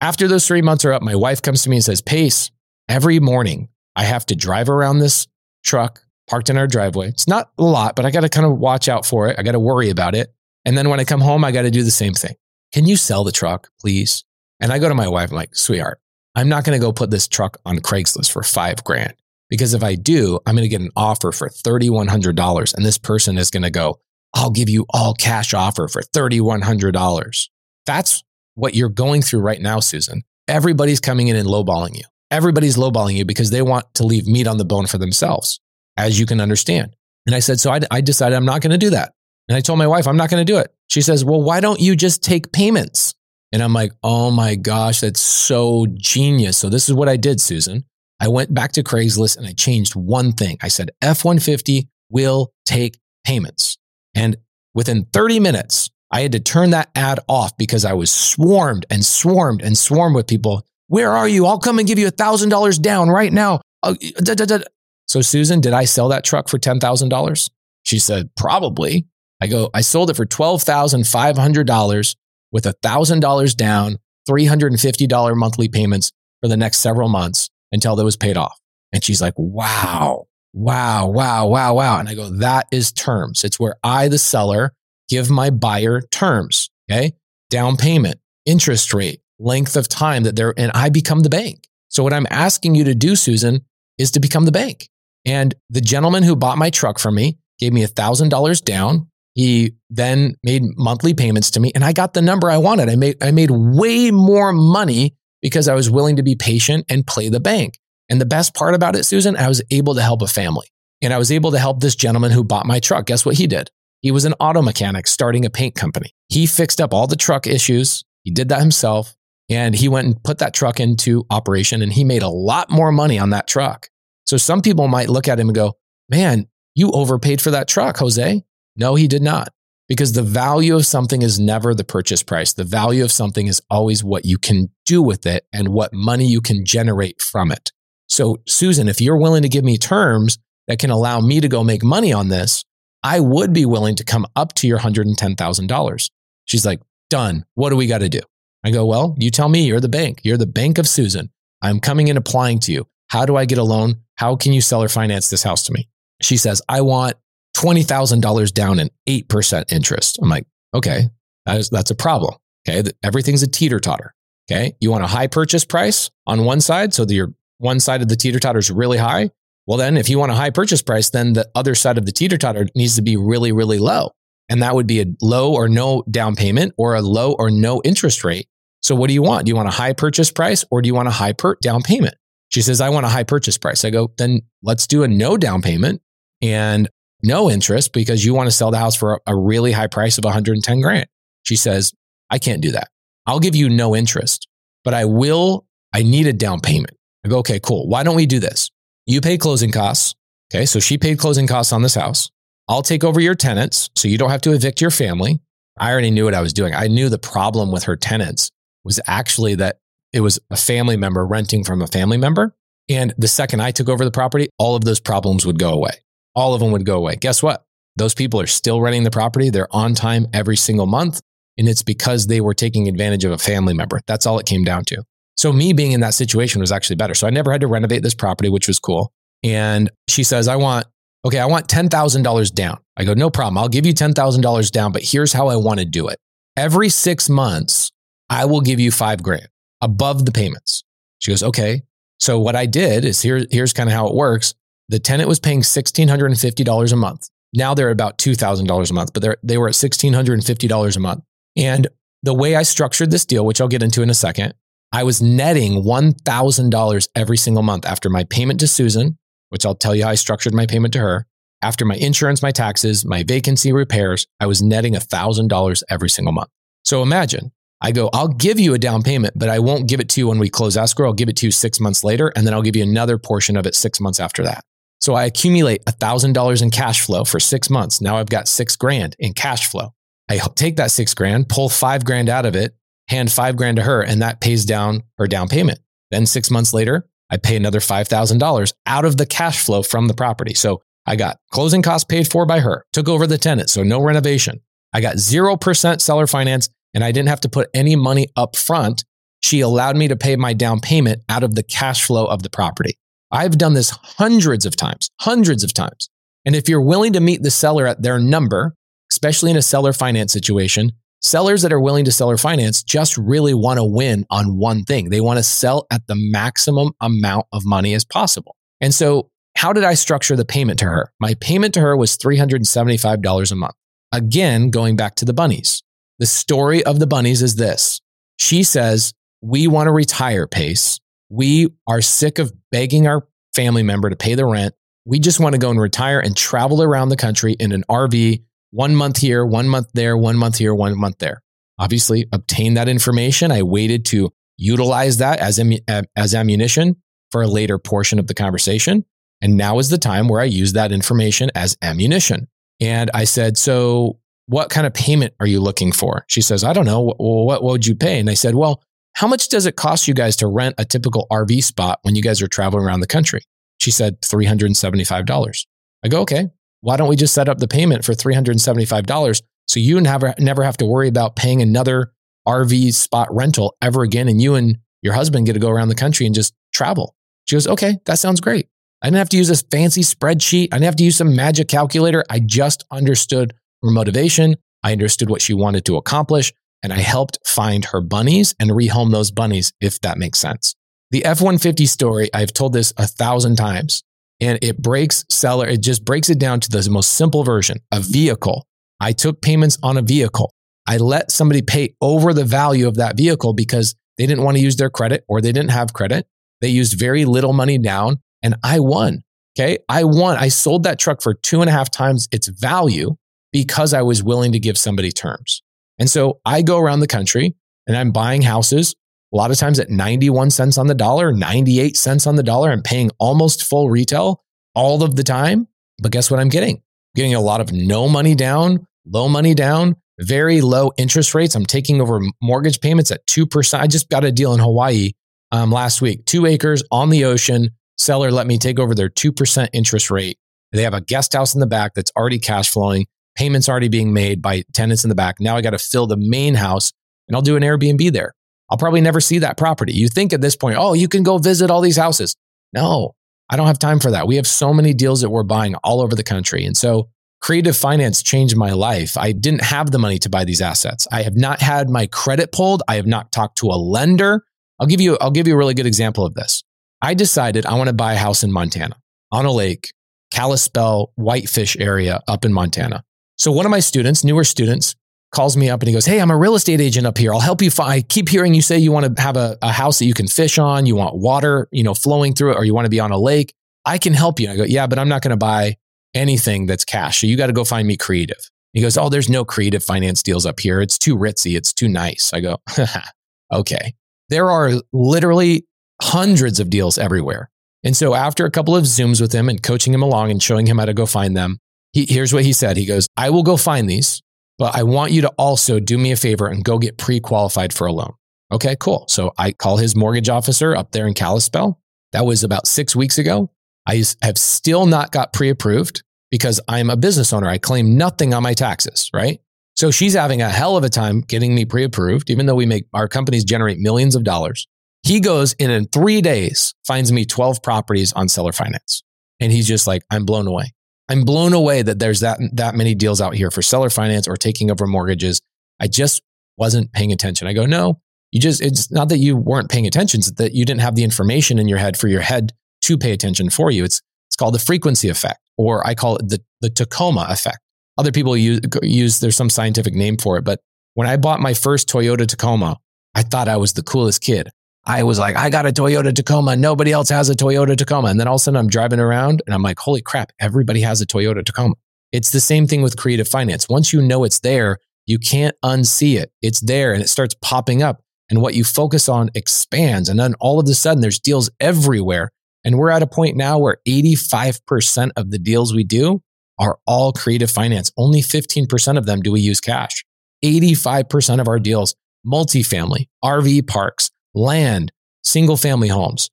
After those three months are up, my wife comes to me and says, Pace, every morning I have to drive around this truck parked in our driveway. It's not a lot, but I got to kind of watch out for it. I got to worry about it. And then when I come home, I got to do the same thing. Can you sell the truck, please? And I go to my wife, I'm like, sweetheart, I'm not going to go put this truck on Craigslist for five grand. Because if I do, I'm going to get an offer for $3,100. And this person is going to go, I'll give you all cash offer for $3,100. That's what you're going through right now, Susan. Everybody's coming in and lowballing you. Everybody's lowballing you because they want to leave meat on the bone for themselves as you can understand. And I said, so I, I decided I'm not going to do that. And I told my wife, I'm not going to do it. She says, well, why don't you just take payments? And I'm like, oh my gosh, that's so genius. So this is what I did, Susan. I went back to Craigslist and I changed one thing. I said, F 150 will take payments. And within 30 minutes, I had to turn that ad off because I was swarmed and swarmed and swarmed with people. Where are you? I'll come and give you a $1,000 down right now. Uh, da, da, da. So, Susan, did I sell that truck for $10,000? She said, Probably. I go, I sold it for $12,500 with $1,000 down, $350 monthly payments for the next several months until that was paid off. And she's like, Wow, wow, wow, wow, wow. And I go, That is terms. It's where I, the seller, give my buyer terms. Okay. Down payment, interest rate, length of time that they're, and I become the bank. So, what I'm asking you to do, Susan, is to become the bank. And the gentleman who bought my truck from me gave me $1,000 down. He then made monthly payments to me and I got the number I wanted. I made, I made way more money because I was willing to be patient and play the bank. And the best part about it, Susan, I was able to help a family and I was able to help this gentleman who bought my truck. Guess what he did? He was an auto mechanic starting a paint company. He fixed up all the truck issues. He did that himself and he went and put that truck into operation and he made a lot more money on that truck so some people might look at him and go, man, you overpaid for that truck, Jose. No, he did not. Because the value of something is never the purchase price. The value of something is always what you can do with it and what money you can generate from it. So, Susan, if you're willing to give me terms that can allow me to go make money on this, I would be willing to come up to your $110,000. She's like, done. What do we got to do? I go, well, you tell me you're the bank. You're the bank of Susan. I'm coming and applying to you. How do I get a loan? How can you seller finance this house to me? She says, I want $20,000 down and 8% interest. I'm like, okay, that is, that's a problem. Okay. Everything's a teeter totter. Okay. You want a high purchase price on one side. So your one side of the teeter totter is really high. Well, then if you want a high purchase price, then the other side of the teeter totter needs to be really, really low. And that would be a low or no down payment or a low or no interest rate. So what do you want? Do you want a high purchase price or do you want a high per- down payment? She says, I want a high purchase price. I go, then let's do a no down payment and no interest because you want to sell the house for a really high price of 110 grand. She says, I can't do that. I'll give you no interest, but I will, I need a down payment. I go, okay, cool. Why don't we do this? You pay closing costs. Okay. So she paid closing costs on this house. I'll take over your tenants so you don't have to evict your family. I already knew what I was doing. I knew the problem with her tenants was actually that it was a family member renting from a family member. And the second I took over the property, all of those problems would go away. All of them would go away. Guess what? Those people are still renting the property. They're on time every single month. And it's because they were taking advantage of a family member. That's all it came down to. So me being in that situation was actually better. So I never had to renovate this property, which was cool. And she says, I want, okay, I want $10,000 down. I go, no problem. I'll give you $10,000 down, but here's how I want to do it. Every six months, I will give you five grand above the payments. She goes, okay. So what I did is here, here's kind of how it works. The tenant was paying $1,650 a month. Now they're about $2,000 a month, but they were at $1,650 a month. And the way I structured this deal, which I'll get into in a second, I was netting $1,000 every single month after my payment to Susan, which I'll tell you how I structured my payment to her. After my insurance, my taxes, my vacancy repairs, I was netting $1,000 every single month. So imagine I go, I'll give you a down payment, but I won't give it to you when we close escrow. I'll give it to you six months later, and then I'll give you another portion of it six months after that. So I accumulate $1,000 in cash flow for six months. Now I've got six grand in cash flow. I take that six grand, pull five grand out of it, hand five grand to her, and that pays down her down payment. Then six months later, I pay another $5,000 out of the cash flow from the property. So I got closing costs paid for by her, took over the tenant, so no renovation. I got 0% seller finance and I didn't have to put any money up front. She allowed me to pay my down payment out of the cash flow of the property. I've done this hundreds of times, hundreds of times. And if you're willing to meet the seller at their number, especially in a seller finance situation, sellers that are willing to seller finance just really want to win on one thing. They want to sell at the maximum amount of money as possible. And so, how did I structure the payment to her? My payment to her was $375 a month. Again, going back to the bunnies. The story of the bunnies is this. She says, We want to retire, Pace. We are sick of begging our family member to pay the rent. We just want to go and retire and travel around the country in an RV, one month here, one month there, one month here, one month there. Obviously, obtain that information. I waited to utilize that as, uh, as ammunition for a later portion of the conversation. And now is the time where I use that information as ammunition. And I said, So what kind of payment are you looking for? She says, I don't know. Well, what would you pay? And I said, well, how much does it cost you guys to rent a typical RV spot when you guys are traveling around the country? She said $375. I go, okay, why don't we just set up the payment for $375 so you never, never have to worry about paying another RV spot rental ever again. And you and your husband get to go around the country and just travel. She goes, okay, that sounds great. I didn't have to use this fancy spreadsheet. I didn't have to use some magic calculator. I just understood her motivation. I understood what she wanted to accomplish, and I helped find her bunnies and rehome those bunnies, if that makes sense. The F 150 story, I've told this a thousand times, and it breaks seller, it just breaks it down to the most simple version a vehicle. I took payments on a vehicle. I let somebody pay over the value of that vehicle because they didn't want to use their credit or they didn't have credit. They used very little money down, and I won. Okay. I won. I sold that truck for two and a half times its value because I was willing to give somebody terms. And so I go around the country and I'm buying houses a lot of times at 91 cents on the dollar, 98 cents on the dollar. I'm paying almost full retail all of the time. But guess what I'm getting? I'm getting a lot of no money down, low money down, very low interest rates. I'm taking over mortgage payments at 2%. I just got a deal in Hawaii um, last week, two acres on the ocean. Seller let me take over their 2% interest rate. They have a guest house in the back that's already cash flowing payments already being made by tenants in the back. Now I got to fill the main house and I'll do an Airbnb there. I'll probably never see that property. You think at this point, oh, you can go visit all these houses. No, I don't have time for that. We have so many deals that we're buying all over the country. And so creative finance changed my life. I didn't have the money to buy these assets. I have not had my credit pulled. I have not talked to a lender. I'll give you, I'll give you a really good example of this. I decided I want to buy a house in Montana on a lake, Kalispell, Whitefish area up in Montana. So one of my students, newer students, calls me up and he goes, Hey, I'm a real estate agent up here. I'll help you. Find, I keep hearing you say you want to have a, a house that you can fish on. You want water, you know, flowing through it, or you want to be on a lake. I can help you. I go, Yeah, but I'm not going to buy anything that's cash. So you got to go find me creative. He goes, Oh, there's no creative finance deals up here. It's too ritzy. It's too nice. I go, Okay. There are literally hundreds of deals everywhere. And so after a couple of Zooms with him and coaching him along and showing him how to go find them, he, here's what he said. He goes, I will go find these, but I want you to also do me a favor and go get pre qualified for a loan. Okay, cool. So I call his mortgage officer up there in Kalispell. That was about six weeks ago. I have still not got pre approved. because I'm a business owner. I claim nothing on my taxes, right? So she's having a hell of a time getting me pre approved, even though we make our companies generate millions of dollars. He goes in in three days, finds me 12 properties on seller finance. And he's just like, I'm blown away. I'm blown away that there's that, that many deals out here for seller finance or taking over mortgages. I just wasn't paying attention. I go, no, you just, it's not that you weren't paying attention, it's that you didn't have the information in your head for your head to pay attention for you. It's, it's called the frequency effect, or I call it the, the Tacoma effect. Other people use, use, there's some scientific name for it, but when I bought my first Toyota Tacoma, I thought I was the coolest kid. I was like, I got a Toyota Tacoma. Nobody else has a Toyota Tacoma. And then all of a sudden I'm driving around and I'm like, holy crap, everybody has a Toyota Tacoma. It's the same thing with creative finance. Once you know it's there, you can't unsee it. It's there and it starts popping up. And what you focus on expands. And then all of a sudden there's deals everywhere. And we're at a point now where 85% of the deals we do are all creative finance. Only 15% of them do we use cash. 85% of our deals, multifamily, RV parks, land, single family homes,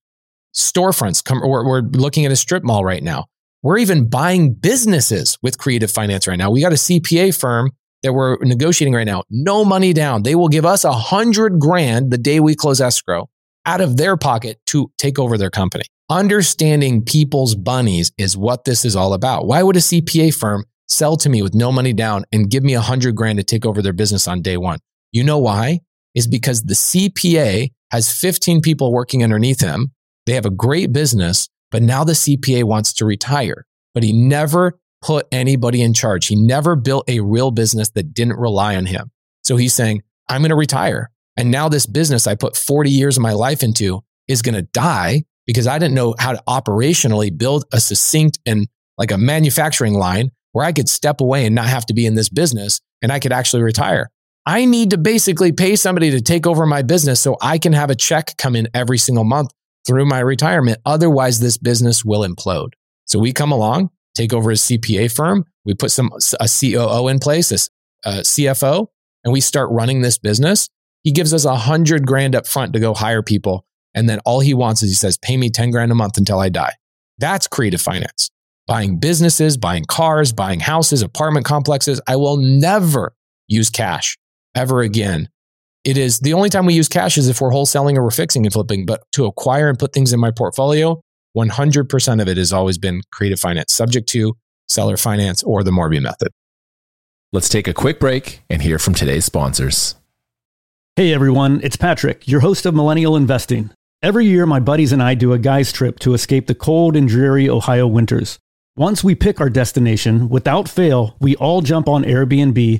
storefronts. We're, we're looking at a strip mall right now. We're even buying businesses with creative finance right now. We got a CPA firm that we're negotiating right now. No money down. They will give us a hundred grand the day we close escrow out of their pocket to take over their company. Understanding people's bunnies is what this is all about. Why would a CPA firm sell to me with no money down and give me a hundred grand to take over their business on day one? You know why? Is because the CPA has 15 people working underneath him. They have a great business, but now the CPA wants to retire, but he never put anybody in charge. He never built a real business that didn't rely on him. So he's saying, I'm going to retire. And now this business I put 40 years of my life into is going to die because I didn't know how to operationally build a succinct and like a manufacturing line where I could step away and not have to be in this business and I could actually retire. I need to basically pay somebody to take over my business so I can have a check come in every single month through my retirement. Otherwise, this business will implode. So we come along, take over a CPA firm. We put some a COO in place, a, a CFO, and we start running this business. He gives us a hundred grand up front to go hire people. And then all he wants is he says, pay me 10 grand a month until I die. That's creative finance. Buying businesses, buying cars, buying houses, apartment complexes. I will never use cash ever again. It is the only time we use cash is if we're wholesaling or we're fixing and flipping, but to acquire and put things in my portfolio, 100% of it has always been creative finance, subject to seller finance or the Morby method. Let's take a quick break and hear from today's sponsors. Hey everyone, it's Patrick, your host of Millennial Investing. Every year, my buddies and I do a guy's trip to escape the cold and dreary Ohio winters. Once we pick our destination, without fail, we all jump on Airbnb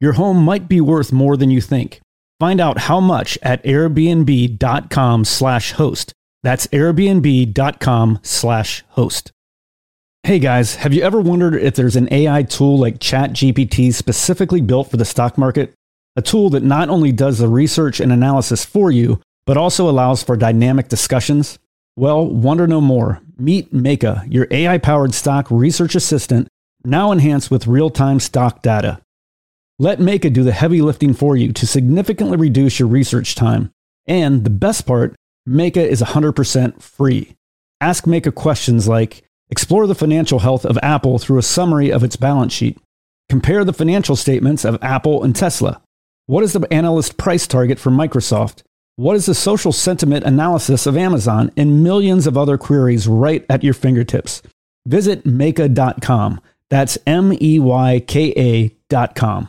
Your home might be worth more than you think. Find out how much at airbnb.com slash host. That's airbnb.com slash host. Hey guys, have you ever wondered if there's an AI tool like ChatGPT specifically built for the stock market? A tool that not only does the research and analysis for you, but also allows for dynamic discussions? Well, wonder no more. Meet Meyka, your AI powered stock research assistant, now enhanced with real time stock data. Let Meyka do the heavy lifting for you to significantly reduce your research time. And the best part, Meyka is 100% free. Ask Meyka questions like Explore the financial health of Apple through a summary of its balance sheet. Compare the financial statements of Apple and Tesla. What is the analyst price target for Microsoft? What is the social sentiment analysis of Amazon? And millions of other queries right at your fingertips. Visit Meyka.com. That's M E Y K A.com.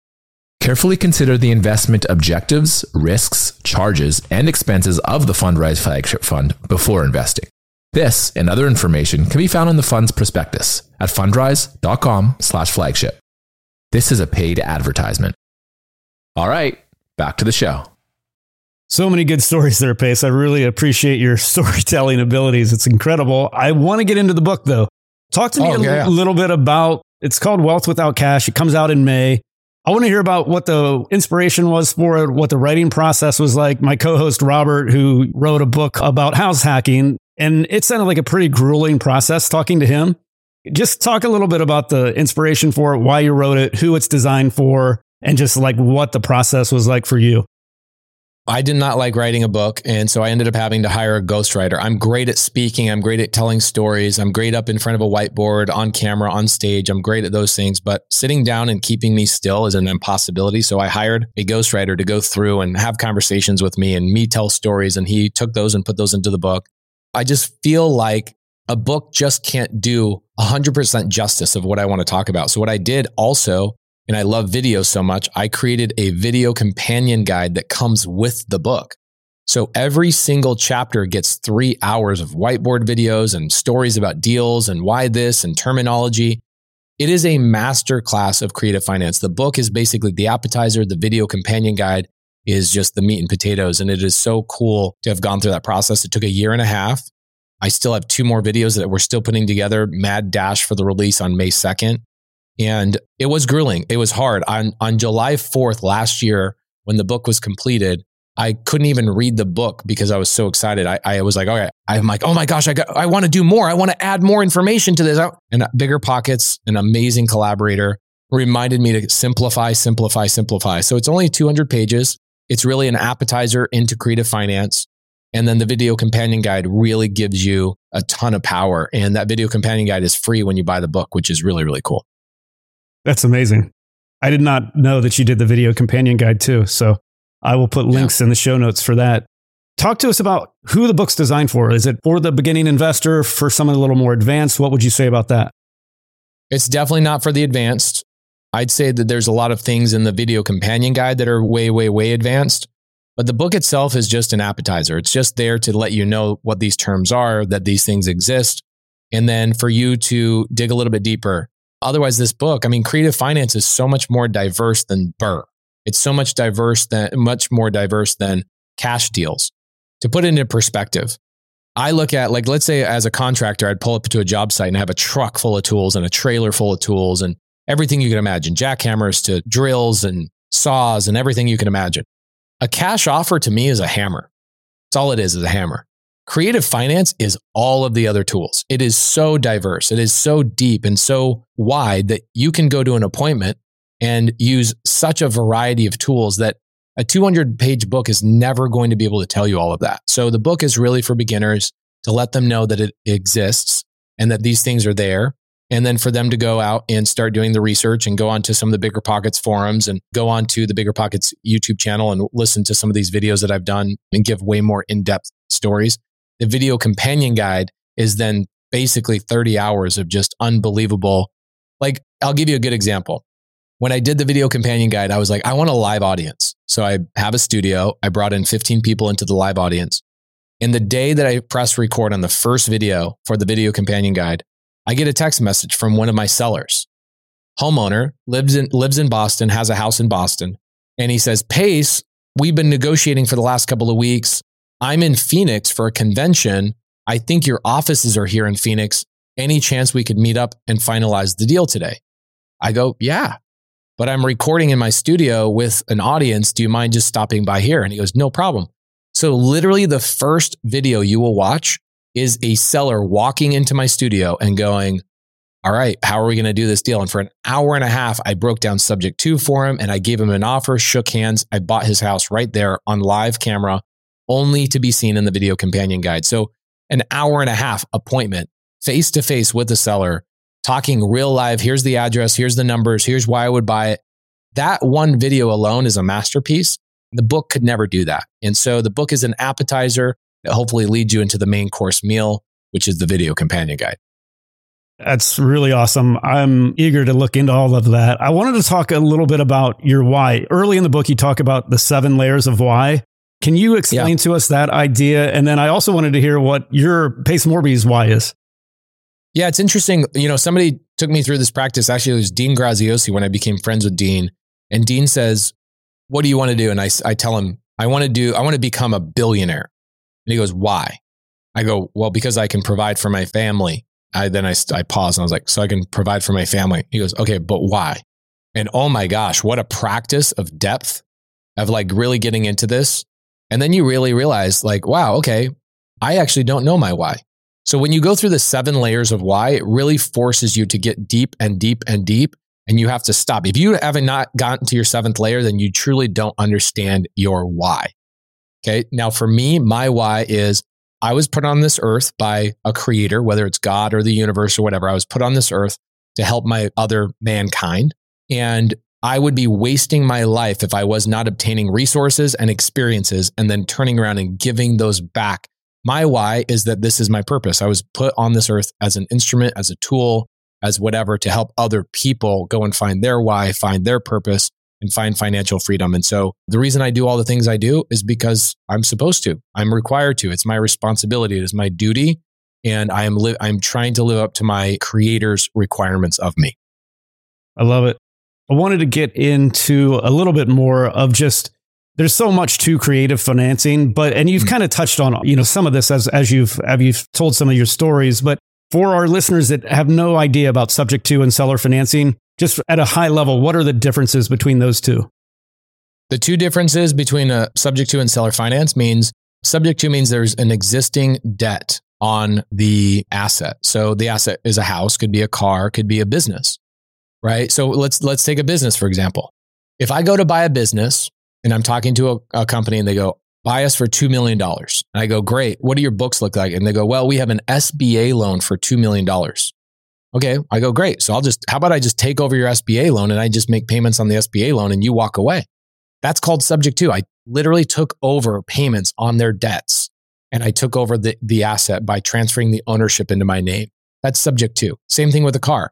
Carefully consider the investment objectives, risks, charges, and expenses of the Fundrise flagship fund before investing. This and other information can be found in the fund's prospectus at fundrise.com slash flagship. This is a paid advertisement. All right, back to the show. So many good stories there, Pace. I really appreciate your storytelling abilities. It's incredible. I want to get into the book though. Talk to me Oh, a yeah. little bit about it's called Wealth Without Cash. It comes out in May. I want to hear about what the inspiration was for it, what the writing process was like. My co-host Robert, who wrote a book about house hacking, and it sounded like a pretty grueling process talking to him. Just talk a little bit about the inspiration for it, why you wrote it, who it's designed for, and just like what the process was like for you. I did not like writing a book. And so I ended up having to hire a ghostwriter. I'm great at speaking. I'm great at telling stories. I'm great up in front of a whiteboard, on camera, on stage. I'm great at those things. But sitting down and keeping me still is an impossibility. So I hired a ghostwriter to go through and have conversations with me and me tell stories. And he took those and put those into the book. I just feel like a book just can't do 100% justice of what I want to talk about. So what I did also and I love video so much, I created a video companion guide that comes with the book. So every single chapter gets three hours of whiteboard videos and stories about deals and why this and terminology. It is a master class of creative finance. The book is basically the appetizer. The video companion guide is just the meat and potatoes. And it is so cool to have gone through that process. It took a year and a half. I still have two more videos that we're still putting together, mad dash for the release on May 2nd. And it was grueling. It was hard. On, on July 4th last year, when the book was completed, I couldn't even read the book because I was so excited. I, I was like, okay, I'm like, oh my gosh, I got, I want to do more. I want to add more information to this. And uh, BiggerPockets, an amazing collaborator, reminded me to simplify, simplify, simplify. So it's only 200 pages. It's really an appetizer into creative finance. And then the video companion guide really gives you a ton of power. And that video companion guide is free when you buy the book, which is really, really cool. That's amazing. I did not know that you did the video companion guide too. So I will put links in the show notes for that. Talk to us about who the book's designed for. Is it for the beginning investor, for someone a little more advanced? What would you say about that? It's definitely not for the advanced. I'd say that there's a lot of things in the video companion guide that are way, way, way advanced. But the book itself is just an appetizer. It's just there to let you know what these terms are, that these things exist, and then for you to dig a little bit deeper. Otherwise, this book, I mean, creative finance is so much more diverse than BRRRR. It's so much diverse than much more diverse than cash deals. To put it into perspective, I look at like let's say as a contractor, I'd pull up to a job site and have a truck full of tools and a trailer full of tools and everything you can imagine, jackhammers to drills and saws and everything you can imagine. A cash offer to me is a hammer. It's all it is, is a hammer. Creative finance is all of the other tools. It is so diverse. It is so deep and so wide that you can go to an appointment and use such a variety of tools that a 200 page book is never going to be able to tell you all of that. So the book is really for beginners to let them know that it exists and that these things are there. And then for them to go out and start doing the research and go onto some of the BiggerPockets forums and go onto the BiggerPockets YouTube channel and listen to some of these videos that I've done and give way more in depth stories. The video companion guide is then basically 30 hours of just unbelievable. Like, I'll give you a good example. When I did the video companion guide, I was like, I want a live audience. So I have a studio. I brought in 15 people into the live audience. And the day that I press record on the first video for the video companion guide, I get a text message from one of my sellers. Homeowner lives in, lives in Boston, has a house in Boston. And he says, Pace, we've been negotiating for the last couple of weeks. I'm in Phoenix for a convention. I think your offices are here in Phoenix. Any chance we could meet up and finalize the deal today? I go, yeah, but I'm recording in my studio with an audience. Do you mind just stopping by here? And he goes, no problem. So literally the first video you will watch is a seller walking into my studio and going, all right, how are we going to do this deal? And for an hour and a half, I broke down subject to for him and I gave him an offer, shook hands. I bought his house right there on live camera, only to be seen in the video companion guide. So an hour and a half appointment face to face with the seller, talking real live. Here's the address. Here's the numbers. Here's why I would buy it. That one video alone is a masterpiece. The book could never do that. And so the book is an appetizer that hopefully leads you into the main course meal, which is the video companion guide. That's really awesome. I'm eager to look into all of that. I wanted to talk a little bit about your why. Early in the book, you talk about the seven layers of why. Can you explain yeah. to us that idea? And then I also wanted to hear what your Pace Morby's why is. Yeah, it's interesting. You know, somebody took me through this practice. Actually, it was Dean Graziosi when I became friends with Dean. And Dean says, What do you want to do? And I, I tell him, I want to do, I want to become a billionaire. And he goes, Why? I go, Well, because I can provide for my family I then I, I paused and I was like, so I can provide for my family. He goes, okay, but why? And oh my gosh, what a practice of depth of like really getting into this. And then you really realize, like, wow, okay, I actually don't know my why. So when you go through the seven layers of why, it really forces you to get deep and deep and deep. And you have to stop. If you haven't not gotten to your seventh layer, then you truly don't understand your why. Okay. Now, for me, my why is I was put on this earth by a creator, whether it's God or the universe or whatever. I was put on this earth to help my other mankind. And I would be wasting my life if I was not obtaining resources and experiences and then turning around and giving those back. My why is that this is my purpose. I was put on this earth as an instrument, as a tool, as whatever to help other people go and find their why, find their purpose, and find financial freedom. And so the reason I do all the things I do is because I'm supposed to. I'm required to. It's my responsibility. It is my duty. And I am li- I'm trying to live up to my creator's requirements of me. I love it. I wanted to get into a little bit more of just there's so much to creative financing, but and you've mm-hmm. kind of touched on you know some of this as as you've have you've told some of your stories, but for our listeners that have no idea about subject to and seller financing, just at a high level, what are the differences between those two? The two differences between a subject to and seller finance means subject to means there's an existing debt on the asset. So the asset is a house, could be a car, could be a business, right? So let's let's take a business for example. If I go to buy a business and I'm talking to a, a company and they go, buy us for $2 million. And I go, great. What do your books look like? And they go, well, we have an SBA loan for $2 million. Okay. I go, great. So I'll just, how about I just take over your SBA loan and I just make payments on the SBA loan and you walk away? That's called subject to. I literally took over payments on their debts and I took over the, the asset by transferring the ownership into my name. That's subject to. Same thing with a car.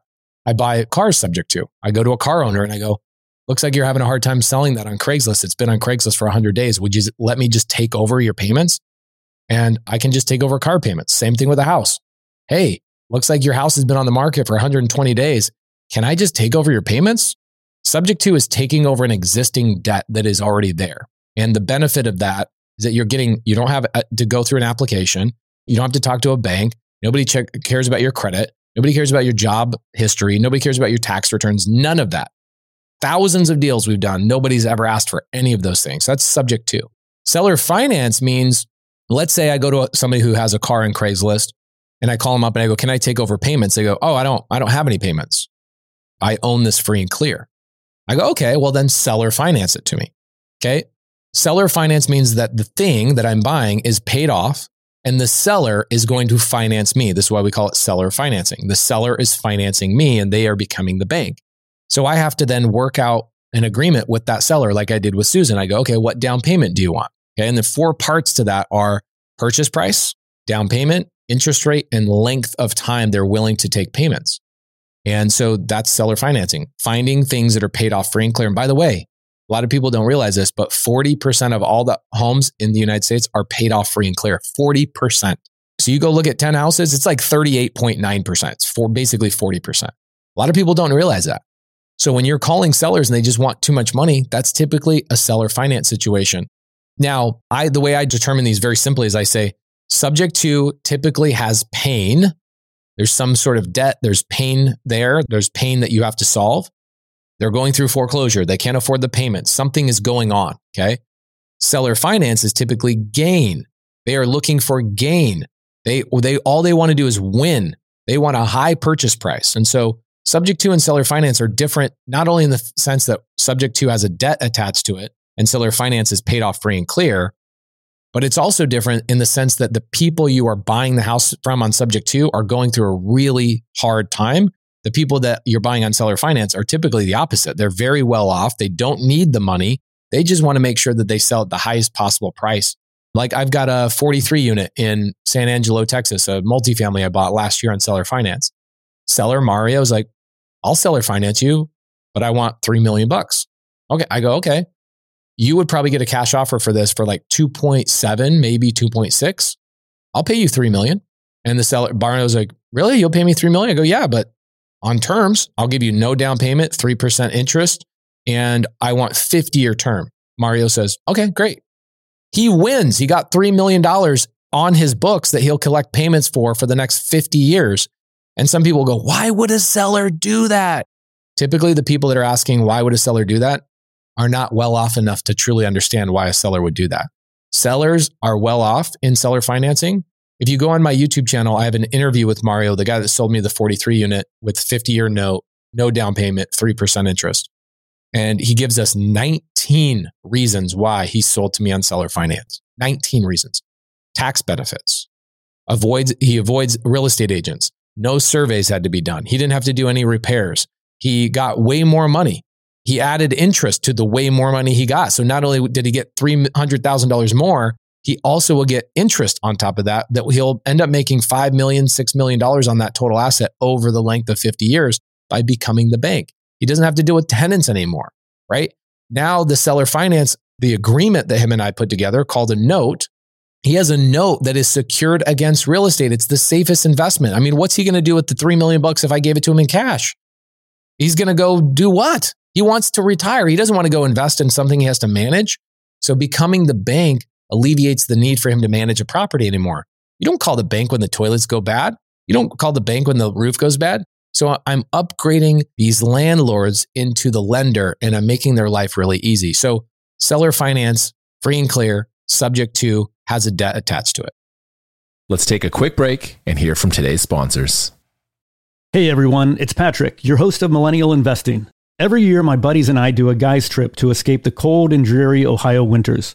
I buy cars subject to. I go to a car owner and I go, looks like you're having a hard time selling that on Craigslist. It's been on Craigslist for 100 days. Would you let me just take over your payments? And I can just take over car payments. Same thing with a house. Hey, Looks like your house has been on the market for 120 days. Can I just take over your payments? Subject to is taking over an existing debt that is already there. And the benefit of that is that you're getting, you don't have uh, to go through an application. You don't have to talk to a bank. Nobody check, cares about your credit. Nobody cares about your job history. Nobody cares about your tax returns. None of that. Thousands of deals we've done. Nobody's ever asked for any of those things. That's subject to. Seller finance means, let's say I go to somebody who has a car in Craigslist and I call them up and I go, "Can I take over payments?" They go, "Oh, I don't I don't have any payments. I own this free and clear." I go, "Okay, well then seller finance it to me." Okay? Seller finance means that the thing that I'm buying is paid off and the seller is going to finance me. This is why we call it seller financing. The seller is financing me and they are becoming the bank. So I have to then work out an agreement with that seller like I did with Susan. I go, "Okay, what down payment do you want?" Okay? And the four parts to that are purchase price, down payment, interest rate and length of time they're willing to take payments. And so that's seller financing, finding things that are paid off free and clear. And by the way, a lot of people don't realize this, but 40% of all the homes in the United States are paid off free and clear. 40%. So you go look at 10 houses, it's like 38.9%. It's for basically 40%. A lot of people don't realize that. So when you're calling sellers and they just want too much money, that's typically a seller finance situation. Now, I the way I determine these very simply is I say, Subject to typically has pain. There's some sort of debt. There's pain there. There's pain that you have to solve. They're going through foreclosure. They can't afford the payment. Something is going on. Okay. Seller finance is typically gain. They are looking for gain. They, they, all they want to do is win. They want a high purchase price. And so subject to and seller finance are different, not only in the sense that subject to has a debt attached to it and seller finance is paid off free and clear, but it's also different in the sense that the people you are buying the house from on subject to are going through a really hard time. The people that you're buying on seller finance are typically the opposite. They're very well off. They don't need the money. They just want to make sure that they sell at the highest possible price Like I've got a 43 unit in San Angelo, Texas, a multifamily I bought last year on seller finance. Seller Mario is like, I'll seller finance you, but I want 3 million bucks. Okay. I go, okay. You would probably get a cash offer for this for like 2.7, maybe 2.6. I'll pay you 3 million. And the seller, Mario's like, really? You'll pay me 3 million? I go, yeah, but on terms, I'll give you no down payment, 3% interest, and I want 50 year term. Mario says, okay, great. He wins. He got $3 million on his books that he'll collect payments for for the next 50 years. And some people go, why would a seller do that? Typically, the people that are asking, why would a seller do that, are not well off enough to truly understand why a seller would do that. Sellers are well off in seller financing. If you go on my YouTube channel, I have an interview with Mario, the guy that sold me the 43 unit with 50 year note, no down payment, 3% interest. And he gives us 19 reasons why he sold to me on seller finance. 19 reasons. Tax benefits. Avoids, he avoids real estate agents. No surveys had to be done. He didn't have to do any repairs. He got way more money. He added interest to the way more money he got. So not only did he get $300,000 more, he also will get interest on top of that, that he'll end up making $5 million, $6 million on that total asset over the length of 50 years by becoming the bank. He doesn't have to deal with tenants anymore, right? Now, the seller finance, the agreement that him and I put together called a note, he has a note that is secured against real estate. It's the safest investment. I mean, what's he going to do with the 3 million bucks if I gave it to him in cash? He's going to go do what? He wants to retire. He doesn't want to go invest in something he has to manage. So becoming the bank alleviates the need for him to manage a property anymore. You don't call the bank when the toilets go bad. You don't call the bank when the roof goes bad. So I'm upgrading these landlords into the lender and I'm making their life really easy. So seller finance, free and clear, subject to, has a debt attached to it. Let's take a quick break and hear from today's sponsors. Hey everyone, it's Patrick, your host of Millennial Investing. Every year, my buddies and I do a guy's trip to escape the cold and dreary Ohio winters.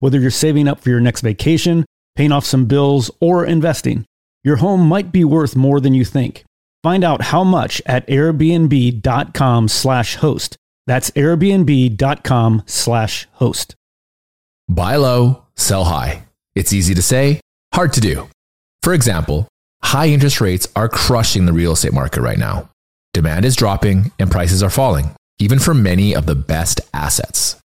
whether you're saving up for your next vacation, paying off some bills, or investing. Your home might be worth more than you think. Find out how much at airbnb.com slash host. That's airbnb.com slash host. Buy low, sell high. It's easy to say, hard to do. For example, high interest rates are crushing the real estate market right now. Demand is dropping and prices are falling, even for many of the best assets.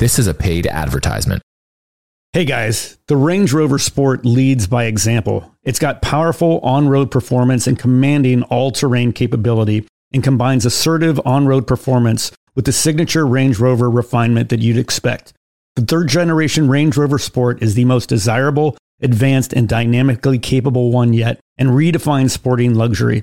This is a paid advertisement. Hey guys, the Range Rover Sport leads by example. It's got powerful on-road performance and commanding all-terrain capability and combines assertive on-road performance with the signature Range Rover refinement that you'd expect. The third generation Range Rover Sport is the most desirable, advanced, and dynamically capable one yet and redefines sporting luxury.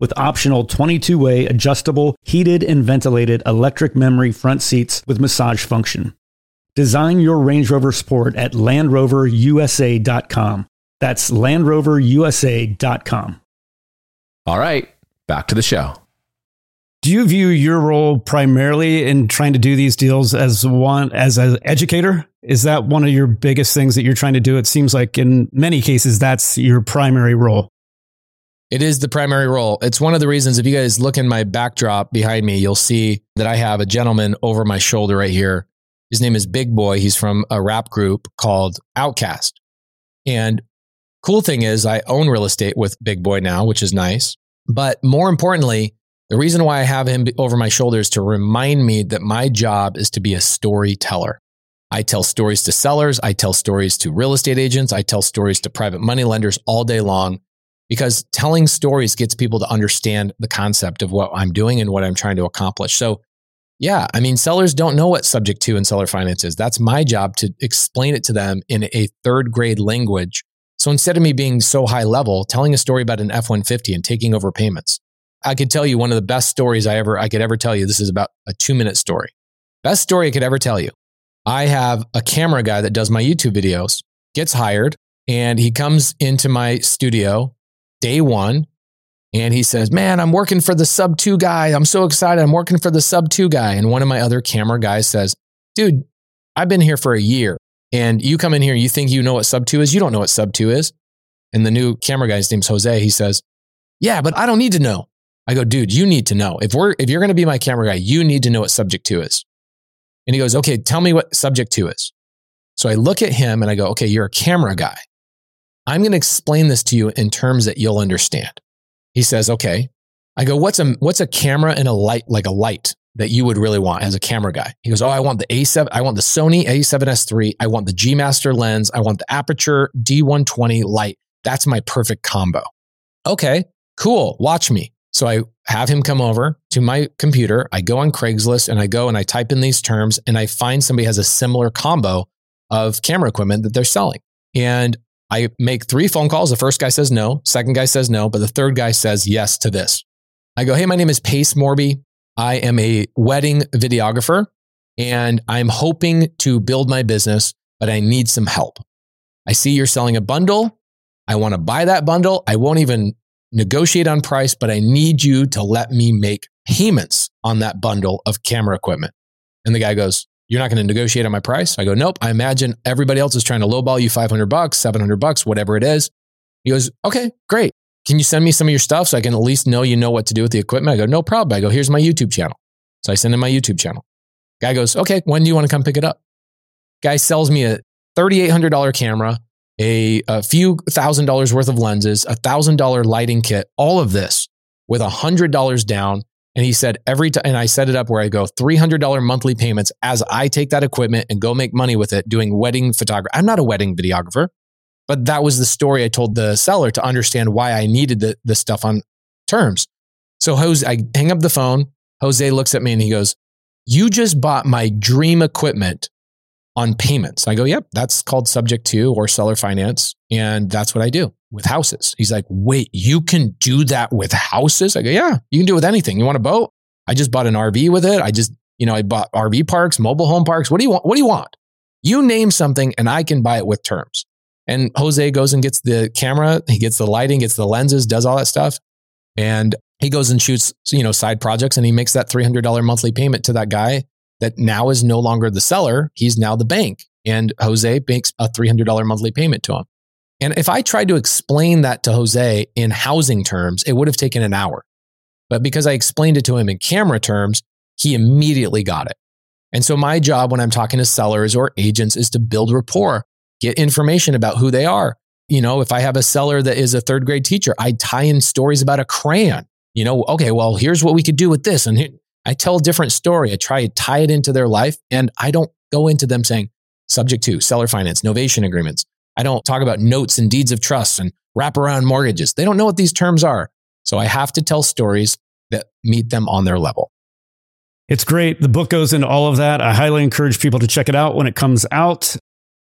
with optional 22 way adjustable, heated, and ventilated electric memory front seats with massage function. Design your Range Rover Sport at LandRoverUSA.com. That's LandRoverUSA.com. All right, back to the show. Do you view your role primarily in trying to do these deals as one as an educator? Is that one of your biggest things that you're trying to do? It seems like in many cases that's your primary role. It is the primary role. It's one of the reasons, if you guys look in my backdrop behind me, you'll see that I have a gentleman over my shoulder right here. His name is Big Boi. He's from a rap group called OutKast. And cool thing is, I own real estate with Big Boi now, which is nice. But more importantly, the reason why I have him over my shoulder is to remind me that my job is to be a storyteller. I tell stories to sellers. I tell stories to real estate agents. I tell stories to private money lenders all day long because telling stories gets people to understand the concept of what I'm doing and what I'm trying to accomplish. So, yeah, I mean, sellers don't know what subject to and seller finance is. That's my job to explain it to them in a third grade language. So instead of me being so high level, telling a story about an F 150 and taking over payments, I could tell you one of the best stories I ever, I could ever tell you. This is about a two minute story. Best story I could ever tell you. I have a camera guy that does my YouTube videos, gets hired, and he comes into my studio day one and he says, Man, I'm working for the sub two guy. I'm so excited. I'm working for the sub two guy. And one of my other camera guys says, Dude, I've been here for a year and you come in here, you think you know what sub two is. You don't know what sub two is. And the new camera guy's name's Jose. He says, Yeah, but I don't need to know. I go, dude, you need to know. If we're if you're gonna be my camera guy, you need to know what subject to is. And he goes, Okay, tell me what subject to is. So I look at him and I go, Okay, you're a camera guy. I'm going to explain this to you in terms that you'll understand. He says, okay. I go, what's a, what's a camera and a light, like a light that you would really want as a camera guy? He goes, oh, I want the A7, I want the Sony A7S III. I want the G Master lens. I want the Aputure D120 light. That's my perfect combo. Okay, cool. Watch me. So I have him come over to my computer. I go on Craigslist and I go and I type in these terms and I find somebody has a similar combo of camera equipment that they're selling. And I make three phone calls. The first guy says no, second guy says no, but the third guy says yes to this. I go, Hey, my name is Pace Morby. I am a wedding videographer and I'm hoping to build my business, but I need some help. I see you're selling a bundle. I want to buy that bundle. I won't even negotiate on price, but I need you to let me make payments on that bundle of camera equipment. And the guy goes, you're not going to negotiate on my price? I go, nope. I imagine everybody else is trying to lowball you 500 bucks, 700 bucks, whatever it is. He goes, okay, great. Can you send me some of your stuff so I can at least know you know what to do with the equipment? I go, no problem. I go, here's my YouTube channel. So I send him my YouTube channel. Guy goes, okay, when do you want to come pick it up? Guy sells me a $3,800 camera, a, a few thousand dollars worth of lenses, a thousand dollar lighting kit, all of this with a hundred dollars down and he said, every time, and I set it up where I go $300 monthly payments as I take that equipment and go make money with it doing wedding photography. I'm not a wedding videographer, but that was the story I told the seller to understand why I needed the, the stuff on terms. So Jose, I hang up the phone. Jose looks at me and he goes, you just bought my dream equipment on payments. I go, yep, that's called subject to or seller finance. And that's what I do with houses. He's like, wait, you can do that with houses? I go, yeah, you can do it with anything. You want a boat? I just bought an RV with it. I just, you know, I bought RV parks, mobile home parks. What do you want? What do you want? You name something and I can buy it with terms. And Jose goes and gets the camera, he gets the lighting, gets the lenses, does all that stuff. And he goes and shoots, you know, side projects and he makes that $300 monthly payment to that guy that now is no longer the seller. He's now the bank. And Jose makes a $300 monthly payment to him. And if I tried to explain that to Jose in housing terms, it would have taken an hour. But because I explained it to him in camera terms, he immediately got it. And so my job when I'm talking to sellers or agents is to build rapport, get information about who they are. You know, if I have a seller that is a third grade teacher, I tie in stories about a crayon. You know, okay, well, here's what we could do with this. And I tell a different story. I try to tie it into their life and I don't go into them saying subject to seller finance, novation agreements. I don't talk about notes and deeds of trust and wraparound mortgages. They don't know what these terms are. So I have to tell stories that meet them on their level. It's great. The book goes into all of that. I highly encourage people to check it out when it comes out.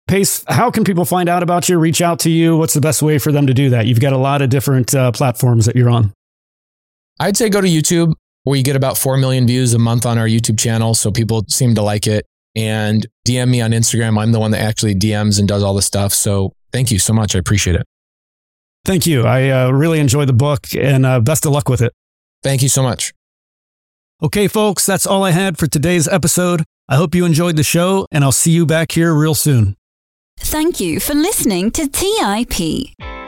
Pace, how can people find out about you, reach out to you? What's the best way for them to do that? You've got a lot of different uh, platforms that you're on. I'd say go to YouTube. We get about 4 million views a month on our YouTube channel. So people seem to like it. And DM me on Instagram. I'm the one that actually DMs and does all the stuff. So thank you so much. I appreciate it. Thank you. I uh, really enjoy the book and uh, best of luck with it. Thank you so much. Okay, folks, that's all I had for today's episode. I hope you enjoyed the show, and I'll see you back here real soon. Thank you for listening to TIP.